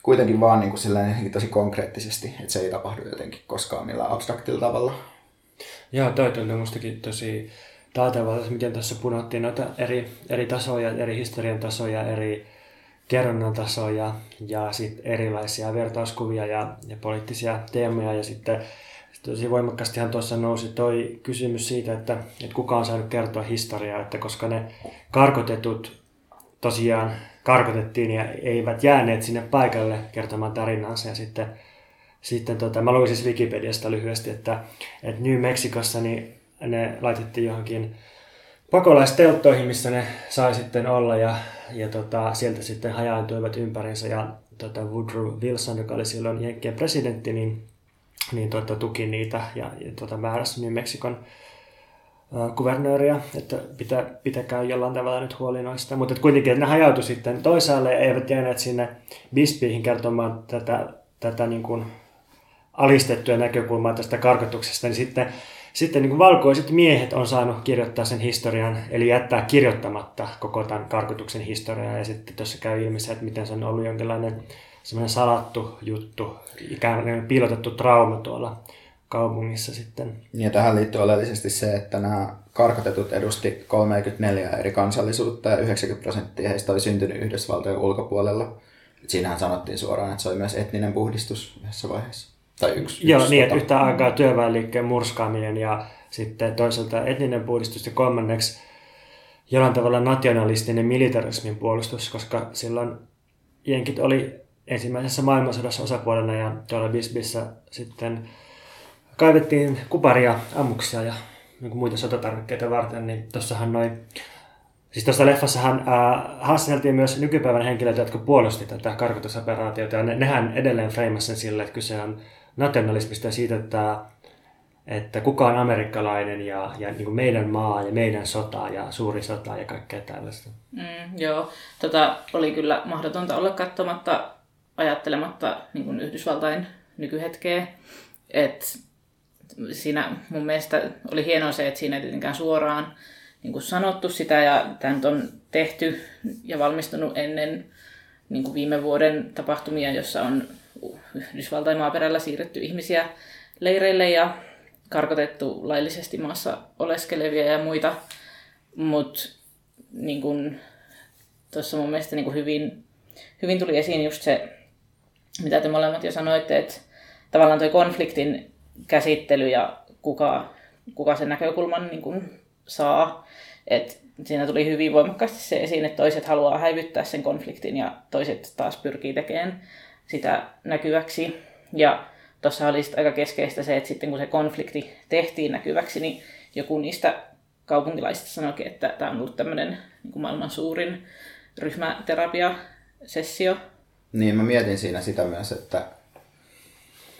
kuitenkin vaan niin kuin silleen tosi konkreettisesti, että se ei tapahdu jotenkin koskaan millään abstraktilla tavalla. Joo, toi tuntuu mustakin tosi taitavalta, miten tässä punottiin noita eri, eri tasoja, eri historian tasoja, eri kerronnan tasoja ja sitten erilaisia vertauskuvia ja, ja poliittisia teemoja. Ja sitten tosi voimakkaastihan tuossa nousi toi kysymys siitä, että, että kuka on saanut kertoa historiaa, että koska ne karkotetut tosiaan karkotettiin ja eivät jääneet sinne paikalle kertomaan tarinansa ja sitten sitten tota, mä luin siis Wikipediasta lyhyesti, että, että New Mexicossa niin ne laitettiin johonkin pakolaistelttoihin, missä ne sai sitten olla ja, ja tota, sieltä sitten hajaantuivat ympärinsä ja tota, Woodrow Wilson, joka oli silloin Jenkkien presidentti, niin, niin tota, tuki niitä ja, ja tota, määräsi New Mexicon kuvernööriä, että pitä, pitäkää jollain tavalla nyt huoli noista. Mutta kuitenkin, että ne hajautui sitten toisaalle ja eivät jääneet sinne Bispiihin kertomaan tätä, tätä niin kuin alistettuja näkökulmaa tästä karkotuksesta, niin sitten, sitten niin kuin valkoiset miehet on saanut kirjoittaa sen historian, eli jättää kirjoittamatta koko tämän karkotuksen historiaa, ja sitten tuossa käy ilmi se, että miten se on ollut jonkinlainen semmoinen salattu juttu, ikään piilotettu trauma tuolla kaupungissa sitten. Ja tähän liittyy oleellisesti se, että nämä karkotetut edusti 34 eri kansallisuutta ja 90 prosenttia heistä oli syntynyt Yhdysvaltojen ulkopuolella. Siinähän sanottiin suoraan, että se oli myös etninen puhdistus yhdessä vaiheessa. Tai yksi, Joo, yksi niin, että tota- yhtä aikaa työväenliikkeen murskaaminen ja sitten toisaalta etninen puhdistus ja kolmanneksi jollain tavalla nationalistinen militarismin puolustus, koska silloin jenkit oli ensimmäisessä maailmansodassa osapuolena ja tuolla Bisbissä sitten kaivettiin kuparia, ammuksia ja niin muita sotatarvikkeita varten, niin tuossahan noin Siis tuossa leffassahan äh, haastateltiin myös nykypäivän henkilöitä, jotka puolusti tätä karkotusoperaatiota, ja ne, nehän edelleen freimasi sen sille, että kyse on nationalismista ja siitä, että että kuka on amerikkalainen ja, ja niin kuin meidän maa ja meidän sota ja suuri sota ja kaikkea tällaista. Mm, joo, tota, oli kyllä mahdotonta olla katsomatta, ajattelematta niin kuin Yhdysvaltain nykyhetkeä. Et siinä mun mielestä oli hienoa se, että siinä ei tietenkään suoraan niin kuin sanottu sitä ja tämä on tehty ja valmistunut ennen niin kuin viime vuoden tapahtumia, jossa on Yhdysvaltain maaperällä siirretty ihmisiä leireille ja karkotettu laillisesti maassa oleskelevia ja muita. Mutta niin tuossa mun mielestä niin hyvin, hyvin tuli esiin just se, mitä te molemmat jo sanoitte, että tavallaan tuo konfliktin käsittely ja kuka, kuka sen näkökulman niin kuin saa. Et siinä tuli hyvin voimakkaasti se esiin, että toiset haluaa häivyttää sen konfliktin ja toiset taas pyrkii tekemään sitä näkyväksi. Ja tuossa oli aika keskeistä se, että sitten kun se konflikti tehtiin näkyväksi, niin joku niistä kaupunkilaisista sanoikin, että tämä on ollut tämmöinen niin maailman suurin ryhmäterapiasessio. Niin, mä mietin siinä sitä myös, että,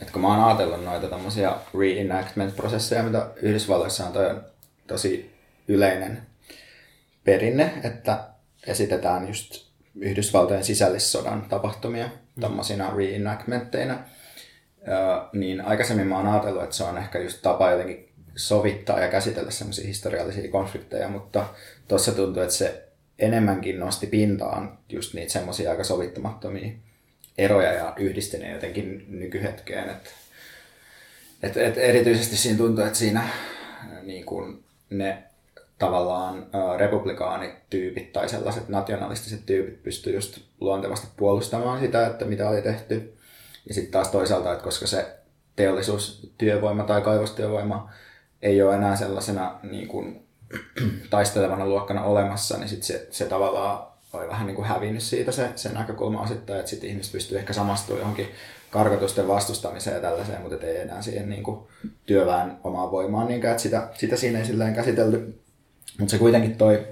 että kun mä oon ajatellut noita tämmöisiä reenactment-prosesseja, mitä Yhdysvalloissa on toi tosi yleinen perinne, että esitetään just Yhdysvaltojen sisällissodan tapahtumia. Tämmöisinä reenactmentteina – niin aikaisemmin mä oon ajatellut, että se on ehkä just tapa jotenkin sovittaa ja käsitellä semmoisia historiallisia konflikteja, mutta tuossa tuntuu, että se enemmänkin nosti pintaan just niitä semmoisia aika sovittamattomia eroja ja yhdisti ne jotenkin nykyhetkeen. Et, et, et erityisesti siinä tuntuu, että siinä niin kun ne tavallaan republikaanityypit tai sellaiset nationalistiset tyypit pystyy just luontevasti puolustamaan sitä, että mitä oli tehty ja sitten taas toisaalta, että koska se teollisuustyövoima tai kaivostyövoima ei ole enää sellaisena niin kuin, taistelevana luokkana olemassa, niin sit se, se tavallaan oli vähän niin kuin hävinnyt siitä se, se näkökulma osittain, että sitten ihmiset pystyy ehkä samastumaan johonkin karkotusten vastustamiseen ja tällaiseen, mutta ei enää siihen niin kuin työväen omaan voimaan niinkään, että sitä, sitä siinä ei silleen käsitelty. Mutta se kuitenkin toi,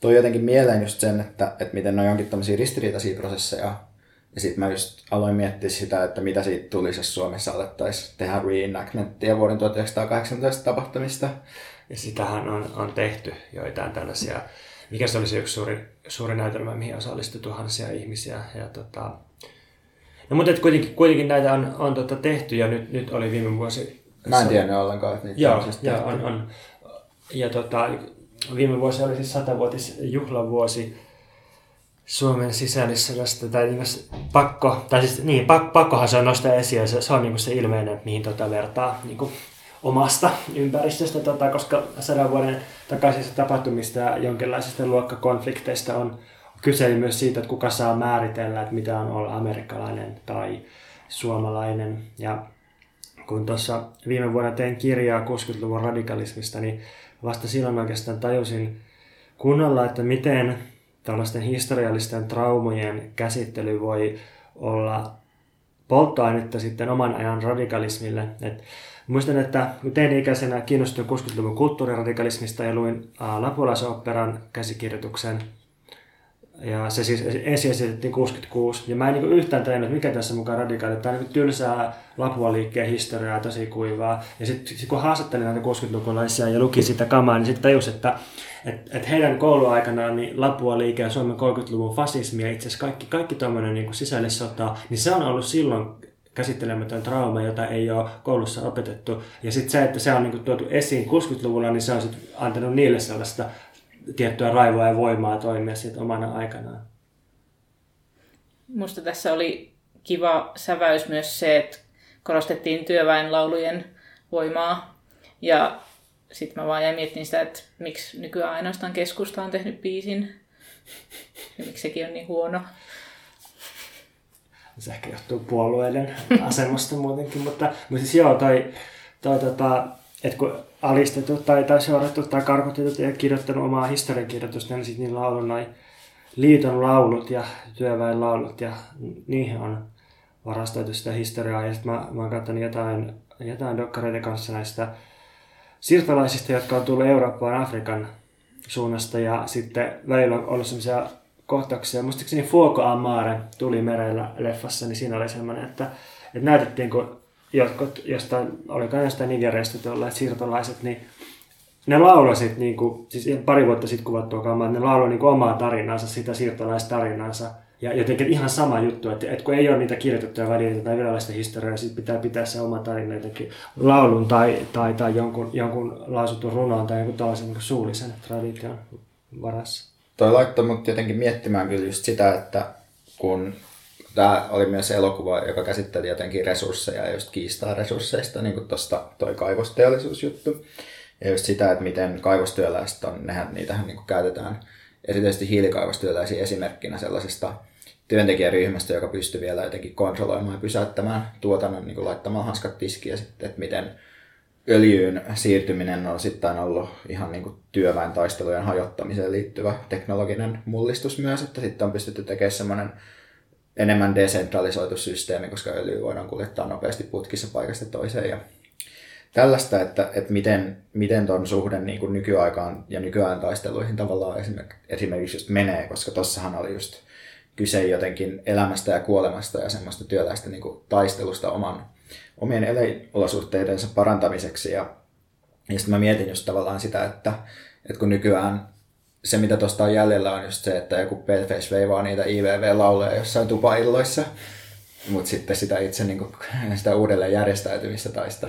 toi jotenkin mieleen just sen, että, että miten ne on jonkin tämmöisiä ristiriitaisia prosesseja, ja sitten mä just aloin miettiä sitä, että mitä siitä tulisi, jos Suomessa alettaisiin tehdä reenactmenttia vuoden 1918 tapahtumista. Ja sitähän on, on tehty joitain tällaisia, mikä se olisi yksi suuri, suuri näytelmä, mihin osallistui tuhansia ihmisiä. Ja tota, no, mutta et kuitenkin, kuitenkin näitä on, on tota tehty ja nyt, nyt oli viime vuosi... Mä en tiennyt ollenkaan, että niitä joo, joo, on, on. Ja tota, viime vuosi oli siis satavuotis juhlavuosi Suomen sisällissodasta, tai niin pakko, tai siis niin, pak, pakkohan se on nostaa esiin, se, se on niin se ilmeinen, mihin tota vertaa niin kuin omasta ympäristöstä, tota, koska sadan vuoden takaisista tapahtumista ja jonkinlaisista luokkakonflikteista on kyse myös siitä, että kuka saa määritellä, että mitä on olla amerikkalainen tai suomalainen. Ja kun tuossa viime vuonna tein kirjaa 60-luvun radikalismista, niin vasta silloin oikeastaan tajusin kunnolla, että miten tällaisten historiallisten traumojen käsittely voi olla polttoainetta sitten oman ajan radikalismille. Et muistan, että teini-ikäisenä kiinnostuin 60-luvun kulttuuriradikalismista ja luin Lapulaisoperan käsikirjoituksen. Ja se siis ensin esitettiin 66. Ja mä en niin yhtään tajunnut, mikä tässä mukaan radikaali. Tämä on niin tylsää Lapua-liikkeen historiaa, tosi kuivaa. Ja sitten sit kun haastattelin näitä 60-lukulaisia ja luki sitä kamaa, niin sitten tajusin, että et, et heidän kouluaikanaan niin Lapua liike ja Suomen 30-luvun fasismi ja itse asiassa kaikki, kaikki tuommoinen niin sisällissota, niin se on ollut silloin käsittelemätön trauma, jota ei ole koulussa opetettu. Ja sitten se, että se on niin tuotu esiin 60-luvulla, niin se on sit antanut niille sellaista tiettyä raivoa ja voimaa toimia sitten omana aikanaan. Musta tässä oli kiva säväys myös se, että korostettiin työväenlaulujen voimaa. Ja sitten mä vaan jäin miettimään sitä, että miksi nykyään ainoastaan keskusta on tehnyt biisin. Ja miksi sekin on niin huono. Se ehkä johtuu puolueiden asemasta muutenkin, mutta, mutta siis joo, toi, toi tota, että kun alistettu tai, tai seurattu tai karkotettu ja kirjoittanut omaa historiankirjoitusta, niin sitten niillä on ollut noin liiton laulut ja työväen laulut ja niihin on varastoitu sitä historiaa. Ja sitten mä, mä oon katsonut jotain, jotain dokkareita kanssa näistä siirtolaisista, jotka on tullut Eurooppaan Afrikan suunnasta ja sitten välillä on ollut sellaisia kohtauksia. Muistaakseni Fuoco Amare tuli merellä leffassa, niin siinä oli semmoinen, että, että näytettiin, kun jotkut jostain, olikaan jostain Nigeriasta tuolla siirtolaiset, niin ne laulasit, niin kuin, siis pari vuotta sitten kuvattua kamaa, ne lauloi niin omaa tarinansa, sitä siirtolaistarinansa. Ja jotenkin ihan sama juttu, että, että kun ei ole niitä kirjoitettuja välineitä tai virallista historiaa, niin sitten pitää pitää se oma tarina jotenkin laulun tai, tai, tai jonkun, jonkun lausutun runon tai jonkun tällaisen niin suullisen tradition varassa. Toi laittoi mut jotenkin miettimään kyllä just sitä, että kun tämä oli myös elokuva, joka käsitteli jotenkin resursseja ja just kiistaa resursseista, niin kuin tuosta toi kaivosteollisuusjuttu. Ja just sitä, että miten kaivostyöläiset on, nehän, niitähän niin kuin käytetään erityisesti hiilikaivostyöläisiä esimerkkinä sellaisesta työntekijäryhmästä, joka pystyy vielä jotenkin kontrolloimaan ja pysäyttämään tuotannon niin kuin laittamaan hanskat tiskiin ja sitten, että miten öljyyn siirtyminen on sitten ollut ihan niin kuin työväen taistelujen hajottamiseen liittyvä teknologinen mullistus myös, että sitten on pystytty tekemään semmoinen enemmän desentralisoitu systeemi, koska öljy voidaan kuljettaa nopeasti putkissa paikasta toiseen ja tällaista, että, että miten, miten tuon suhde niin kuin nykyaikaan ja nykyään taisteluihin tavallaan esimerkiksi just menee, koska tossahan oli just kyse jotenkin elämästä ja kuolemasta ja semmoista työläistä niin kuin taistelusta oman, omien elinolosuhteidensa parantamiseksi. Ja, ja sitten mä mietin just tavallaan sitä, että, että kun nykyään se, mitä tuosta on jäljellä, on just se, että joku Paleface veivaa niitä IVV-lauleja jossain tupailloissa, mutta sitten sitä itse niin kuin, sitä uudelleen järjestäytymistä tai sitä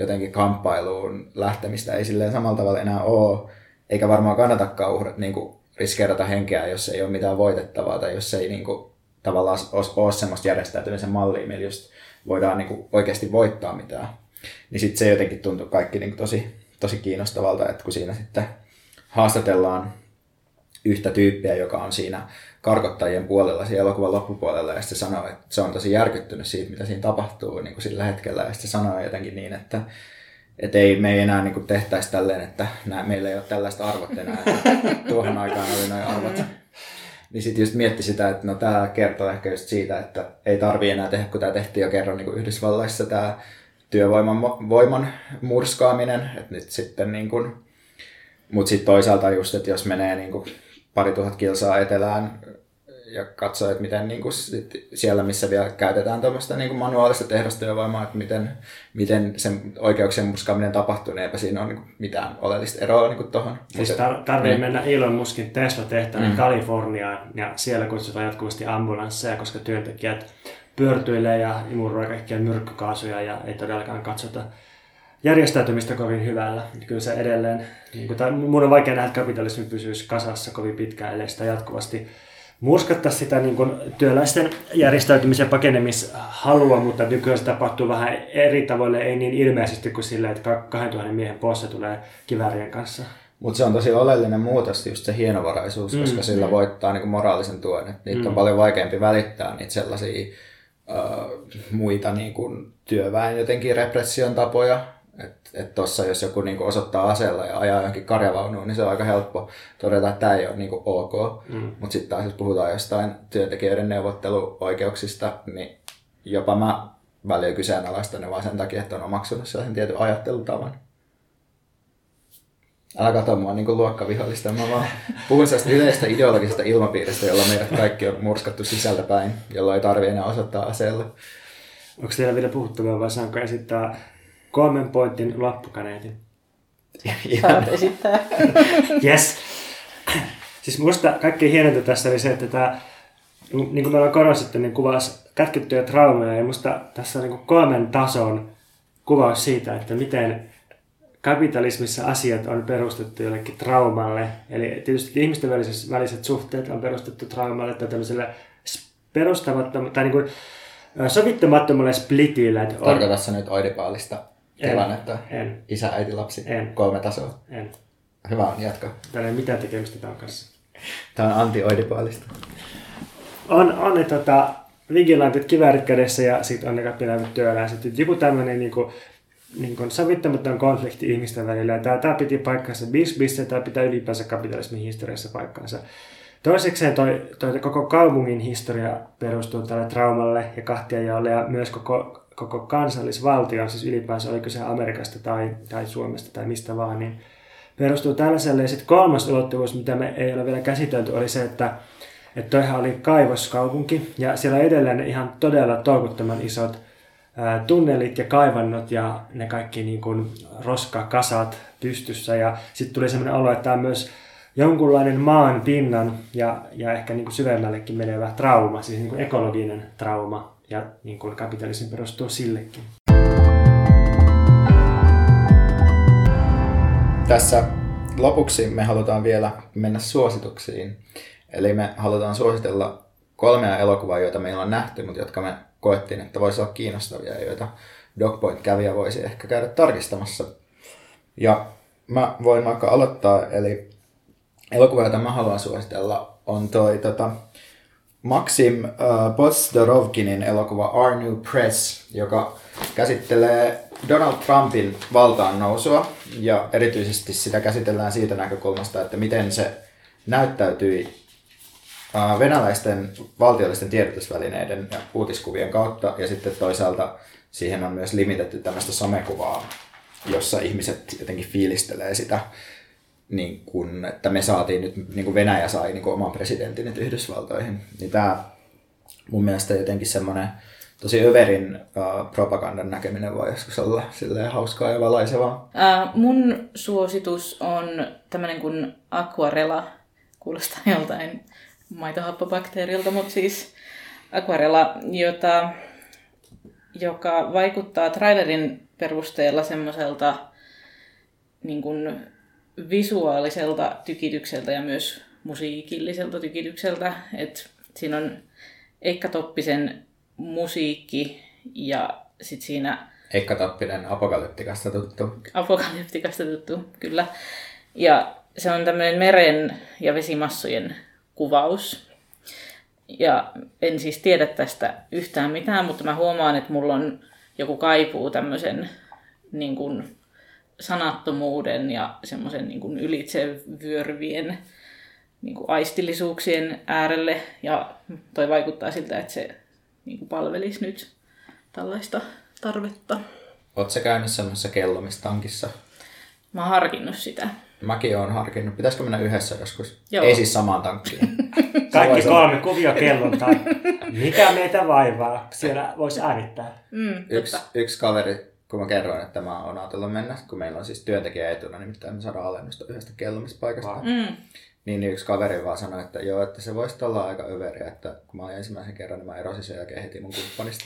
jotenkin kamppailuun lähtemistä ei silleen samalla tavalla enää ole, eikä varmaan kannatakaan uhrat, niin kuin riskeerata henkeä, jos ei ole mitään voitettavaa tai jos ei niin kuin, tavallaan ole, semmoista järjestäytymisen mallia, millä just voidaan niin kuin, oikeasti voittaa mitään. Niin sitten se jotenkin tuntuu kaikki niin kuin, tosi, tosi kiinnostavalta, että kun siinä sitten haastatellaan yhtä tyyppiä, joka on siinä karkottajien puolella, siinä elokuvan loppupuolella, ja sitten sanoo, että se on tosi järkyttynyt siitä, mitä siinä tapahtuu niin kuin sillä hetkellä, ja sitten sanoo jotenkin niin, että että ei, me ei enää niin kuin tehtäisi tälleen, että nää, meillä ei ole tällaista arvot enää, että tuohon aikaan oli noin arvot. Niin sitten just mietti sitä, että no tämä kertoo ehkä just siitä, että ei tarvi enää tehdä, kun tämä tehtiin jo kerran niin kuin Yhdysvalloissa tämä työvoiman voiman murskaaminen, että nyt sitten niin kuin, mutta sitten toisaalta just, että jos menee niin kuin pari tuhat kilsaa etelään ja katsoo, että miten niin kuin sit siellä, missä vielä käytetään tuommoista niin kuin manuaalista tehdastyövoimaa, että miten, miten sen oikeuksien muskaaminen tapahtuu, niin eipä siinä ole niin kuin mitään oleellista eroa niin tuohon. Siis tar- tarvii niin. mennä Elon Muskin Tesla-tehtävän mm. Kaliforniaan ja siellä kutsutaan jatkuvasti ambulansseja, koska työntekijät pyörtyilee ja imuroi kaikkia myrkkykaasuja ja ei todellakaan katsota järjestäytymistä kovin hyvällä. Kyllä se edelleen, niin kuin, tai mun on vaikea nähdä, että kapitalismi pysyisi kasassa kovin pitkään, ellei sitä jatkuvasti murskattaa sitä niin kuin, työläisten järjestäytymisen pakenemishalua, mutta nykyään se tapahtuu vähän eri tavoille, ei niin ilmeisesti kuin sillä, että 2000 miehen posse tulee kiväärien kanssa. Mutta se on tosi oleellinen muutos, just se hienovaraisuus, mm, koska sillä mm. voittaa niin moraalisen tuen. Et niitä mm. on paljon vaikeampi välittää niitä sellaisia uh, muita niin kuin työväen jotenkin repression tapoja, että et tuossa jos joku niinku osoittaa aseella ja ajaa johonkin karjavaunuun, niin se on aika helppo todeta, että tämä ei ole niinku ok. Mm. Mutta sitten taas jos puhutaan jostain työntekijöiden neuvotteluoikeuksista, niin jopa mä välillä kyseenalaistan ne vaan sen takia, että on omaksunut sellaisen tietyn ajattelutavan. Älä katso mua niin luokkavihollista. Mä vaan puhun sellaista yleistä ideologisesta ilmapiiristä, jolla meidät kaikki on murskattu sisältä päin, jolloin ei tarvitse enää osoittaa aseella. Onko teillä vielä puhuttavaa vai saanko esittää kolmen pointin loppukaneetin. Saat esittää. yes. Siis musta kaikkein hienointa tässä oli se, että tämä, niin kuin me ollaan korostettu, niin kuvasi kätkettyjä traumeja. Ja musta tässä on niin kolmen tason kuvaus siitä, että miten kapitalismissa asiat on perustettu jollekin traumalle. Eli tietysti ihmisten väliset, väliset suhteet on perustettu traumalle tai tämmöiselle perustamattomalle, tai niin kuin sovittamattomalle splitille. Että on... Tarkoitatko nyt Oidipaalista tilannetta? En. Isä, äiti, lapsi? En. Kolme tasoa? En. Hyvä on, jatka. Täällä ei mitään tekemistä tämän kanssa. Tämä on anti-oidipaalista. On, on ne tota, vigilantit kiväärit kädessä ja sitten on ne kapinaimet työläiset. Joku tämmöinen niin kuin, niin kuin sovittamaton konflikti ihmisten välillä. Tämä, tämä piti paikkansa bisbissä, tämä pitää ylipäänsä kapitalismin historiassa paikkansa. Toisekseen toi, toi koko kaupungin historia perustuu tälle traumalle ja kahtiajaolle ja myös koko koko kansallisvaltio, siis ylipäänsä oliko se Amerikasta tai, tai Suomesta tai mistä vaan, niin perustuu tällaiselle. Ja sitten kolmas ulottuvuus, mitä me ei ole vielä käsitelty, oli se, että että toihan oli kaivoskaupunki ja siellä edelleen ihan todella tolkuttoman isot ää, tunnelit ja kaivannot ja ne kaikki niin kuin roskakasat pystyssä. Ja sitten tuli sellainen olo, että tämä on myös jonkunlainen maan pinnan ja, ja ehkä niin kuin syvemmällekin menevä trauma, siis niin kuin ekologinen trauma. Ja niin kuin kapitalismi perustuu sillekin. Tässä lopuksi me halutaan vielä mennä suosituksiin. Eli me halutaan suositella kolmea elokuvaa, joita meillä on nähty, mutta jotka me koettiin, että voisi olla kiinnostavia, joita Dogpoint kävijä voisi ehkä käydä tarkistamassa. Ja mä voin vaikka aloittaa, eli elokuva, jota mä haluan suositella, on toi tota, Maxim uh, Podstorovkinin elokuva Our New Press, joka käsittelee Donald Trumpin valtaan nousua. Ja erityisesti sitä käsitellään siitä näkökulmasta, että miten se näyttäytyi uh, venäläisten valtiollisten tiedotusvälineiden ja uutiskuvien kautta. Ja sitten toisaalta siihen on myös limitetty tämmöistä somekuvaa, jossa ihmiset jotenkin fiilistelee sitä niin kun, että me saatiin nyt, niin kuin Venäjä sai niin kuin oman presidentin nyt Yhdysvaltoihin, niin tämä mun mielestä jotenkin semmoinen tosi överin uh, propagandan näkeminen voi joskus olla silleen hauskaa ja valaisevaa. Uh, mun suositus on tämmöinen kuin aquarella, kuulostaa joltain maitohappobakteerilta, mutta siis aquarella, jota, joka vaikuttaa trailerin perusteella semmoiselta niin kuin visuaaliselta tykitykseltä ja myös musiikilliselta tykitykselta. Et siinä on Eikka Toppisen musiikki ja sitten siinä... Eikka Toppinen apokalyptikasta tuttu. Apokalyptikasta tuttu, kyllä. Ja se on tämmöinen meren ja vesimassojen kuvaus. Ja en siis tiedä tästä yhtään mitään, mutta mä huomaan, että mulla on joku kaipuu tämmöisen niin kuin sanattomuuden ja semmoisen niin ylitsevyörvien niin kuin aistillisuuksien äärelle. Ja toi vaikuttaa siltä, että se niin kuin palvelisi nyt tällaista tarvetta. Oletko käynyt semmoisessa kellomistankissa? Mä oon harkinnut sitä. Mäkin oon harkinnut. Pitäisikö mennä yhdessä joskus? Joo. Ei siis samaan tankkiin. Kaikki kolme kuvia kellon tai mikä meitä vaivaa. Siellä voisi äänittää. Mm, yksi, yksi kaveri kun mä kerroin, että mä oon ajatellut mennä, kun meillä on siis työntekijä etuna, nimittäin me saadaan alennusta yhdestä kellomispaikasta. Wow. Mm. Niin, niin yksi kaveri vaan sanoi, että joo, että se voisi olla aika överiä, että kun mä olin ensimmäisen kerran, niin mä erosin sen jälkeen heti mun kumppanista.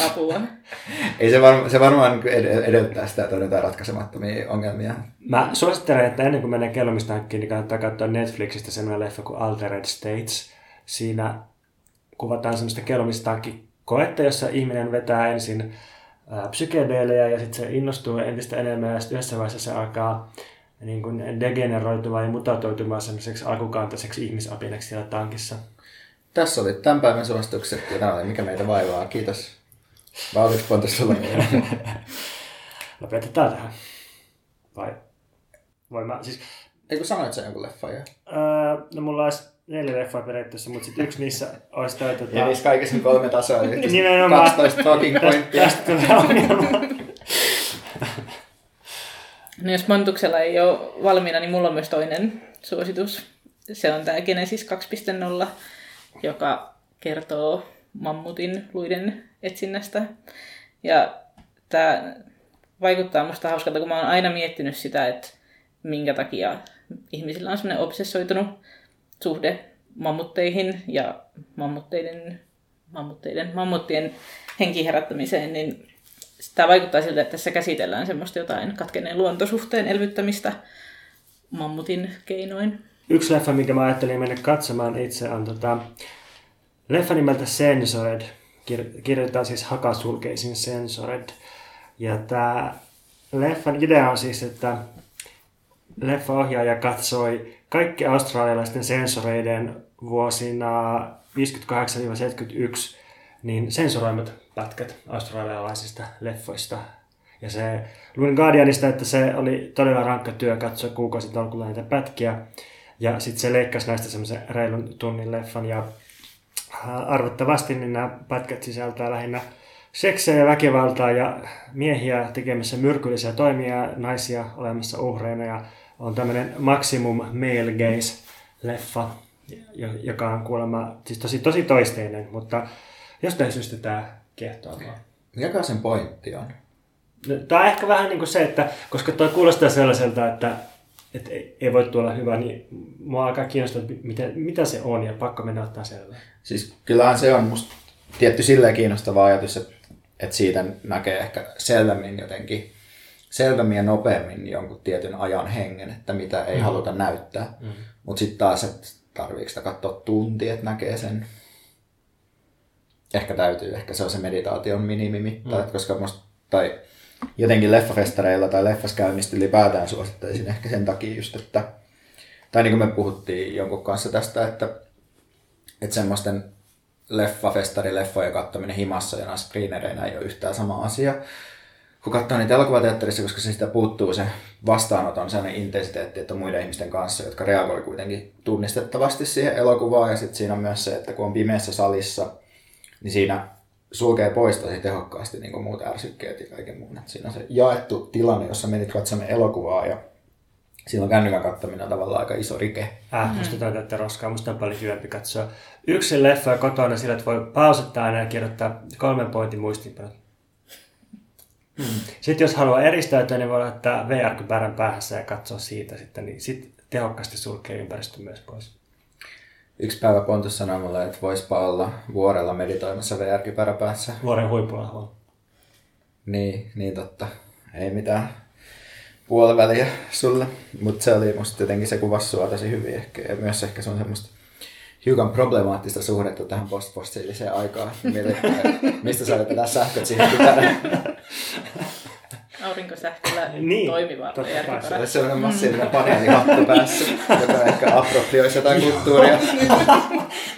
Apua. Ei se, varma, se varmaan edellyttää sitä, että on jotain ratkaisemattomia ongelmia. Mä suosittelen, että ennen kuin menee kellomistankkiin, niin kannattaa katsoa Netflixistä sellainen leffa kuin Altered States. Siinä kuvataan semmoista kellomistankki koetta, jossa ihminen vetää ensin psykedeelejä ja sitten se innostuu entistä enemmän ja sitten yhdessä vaiheessa se alkaa niin kuin degeneroitumaan ja mutatoitumaan semmoiseksi alkukantaiseksi ihmisapineksi siellä tankissa. Tässä oli tämän päivän suositukset ja tämä oli mikä meitä vaivaa. Kiitos. Vai oliko Pontus sulla Lopetetaan tähän. Vai? Voi mä, siis... Ei kun sanoit sä jonkun leffan jo? Öö, no mulla olisi neljä leffaa periaatteessa, mutta sitten yksi niissä olisi toi... Tota... Ja niissä kaikissa on kolme tasoa, eli Nimenomaan. 12 talking pointtia. Tästä tulee ongelma. No jos Montuksella ei ole valmiina, niin mulla on myös toinen suositus. Se on tämä Genesis 2.0, joka kertoo mammutin luiden etsinnästä. Ja tämä vaikuttaa musta hauskalta, kun mä oon aina miettinyt sitä, että minkä takia ihmisillä on sellainen obsessoitunut suhde mammutteihin ja mammutteiden, mammutteiden, mammuttien henkiherättämiseen, niin tämä vaikuttaa siltä, että tässä käsitellään semmoista jotain katkenneen luontosuhteen elvyttämistä mammutin keinoin. Yksi leffa, minkä mä ajattelin mennä katsomaan itse, on tota, leffa nimeltä Censored. Kir- kirjoitetaan siis hakasulkeisin Censored. Ja tämä leffan idea on siis, että leffa-ohjaaja katsoi kaikki australialaisten sensoreiden vuosina 58-71 niin sensoroimat pätkät australialaisista leffoista. Ja se luin Guardianista, että se oli todella rankka työ katsoa kuukausi tolkulla näitä pätkiä. Ja sitten se leikkasi näistä semmoisen reilun tunnin leffan. Ja arvottavasti niin nämä pätkät sisältää lähinnä seksiä ja väkivaltaa ja miehiä tekemässä myrkyllisiä toimia, naisia olemassa uhreina ja on tämmöinen Maximum Male Gaze-leffa, joka on kuulemma siis tosi, tosi toisteinen, mutta jostain syystä tämä kiehtoamaan. Mikä sen pointti on? No, Tämä on ehkä vähän niin kuin se, että koska tuo kuulostaa sellaiselta, että, että ei, ei voi tulla hyvä, niin mua alkaa kiinnostaa, että miten, mitä se on ja pakko mennä ottaa selvää. Siis kyllähän se on musta tietty silleen kiinnostava ajatus, että, että siitä näkee ehkä selvemmin jotenkin, selvemmin ja nopeammin jonkun tietyn ajan hengen, että mitä ei mm. haluta näyttää. Mm. Mutta sitten taas, että tarviiko sitä katsoa tunti, että näkee sen. Ehkä täytyy, ehkä se on se meditaation minimimitta, mm. koska musta, tai jotenkin leffafestareilla tai leffas käynnistä ylipäätään suosittaisin ehkä sen takia just, että tai niin kuin me puhuttiin jonkun kanssa tästä, että, että semmoisten leffafestarileffojen kattominen himassa ja screenereinä ei ole yhtään sama asia. Kun katsoo niitä elokuvateatterissa, koska se sitä puuttuu se vastaanoton sellainen intensiteetti, että muiden ihmisten kanssa, jotka reagoi kuitenkin tunnistettavasti siihen elokuvaan. Ja sitten siinä on myös se, että kun on pimeässä salissa, niin siinä sulkee pois tosi tehokkaasti niin muut ärsykkeet ja kaiken muun. Et siinä on se jaettu tilanne, jossa menit katsomaan elokuvaa ja silloin kännykän katsominen on tavallaan aika iso rike. Äh, musta mm. täytyy roskaa. Musta on paljon hyvempi katsoa yksin leffa kotona sillä, että voi pausittaa aina ja kirjoittaa kolmen pointin muistiinpanot. Mm. Sitten jos haluaa eristäytyä, niin voi laittaa VR-kypärän päässä ja katsoa siitä sitten, niin sit tehokkaasti sulkee ympäristö myös pois. Yksi päivä Pontus sanoi mulle, että voispa olla vuorella meditoimassa VR-kypärä päässä. Vuoren huipulla on. Niin, niin totta. Ei mitään puoliväliä sulle, mutta se oli musta jotenkin se kuvasi sua tosi hyvin ehkä. Ja myös ehkä se on semmoista hiukan problemaattista suhdetta tähän postfossiiliseen aikaan. Mietit, mistä sä olet tässä sähköt siihen kypärään? Aurinkosähköllä niin, toimiva Se on sellainen massiivinen paneelihattu päässä, joka ehkä approprioi jotain kulttuuria.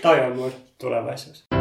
Toi on mun tulevaisuus.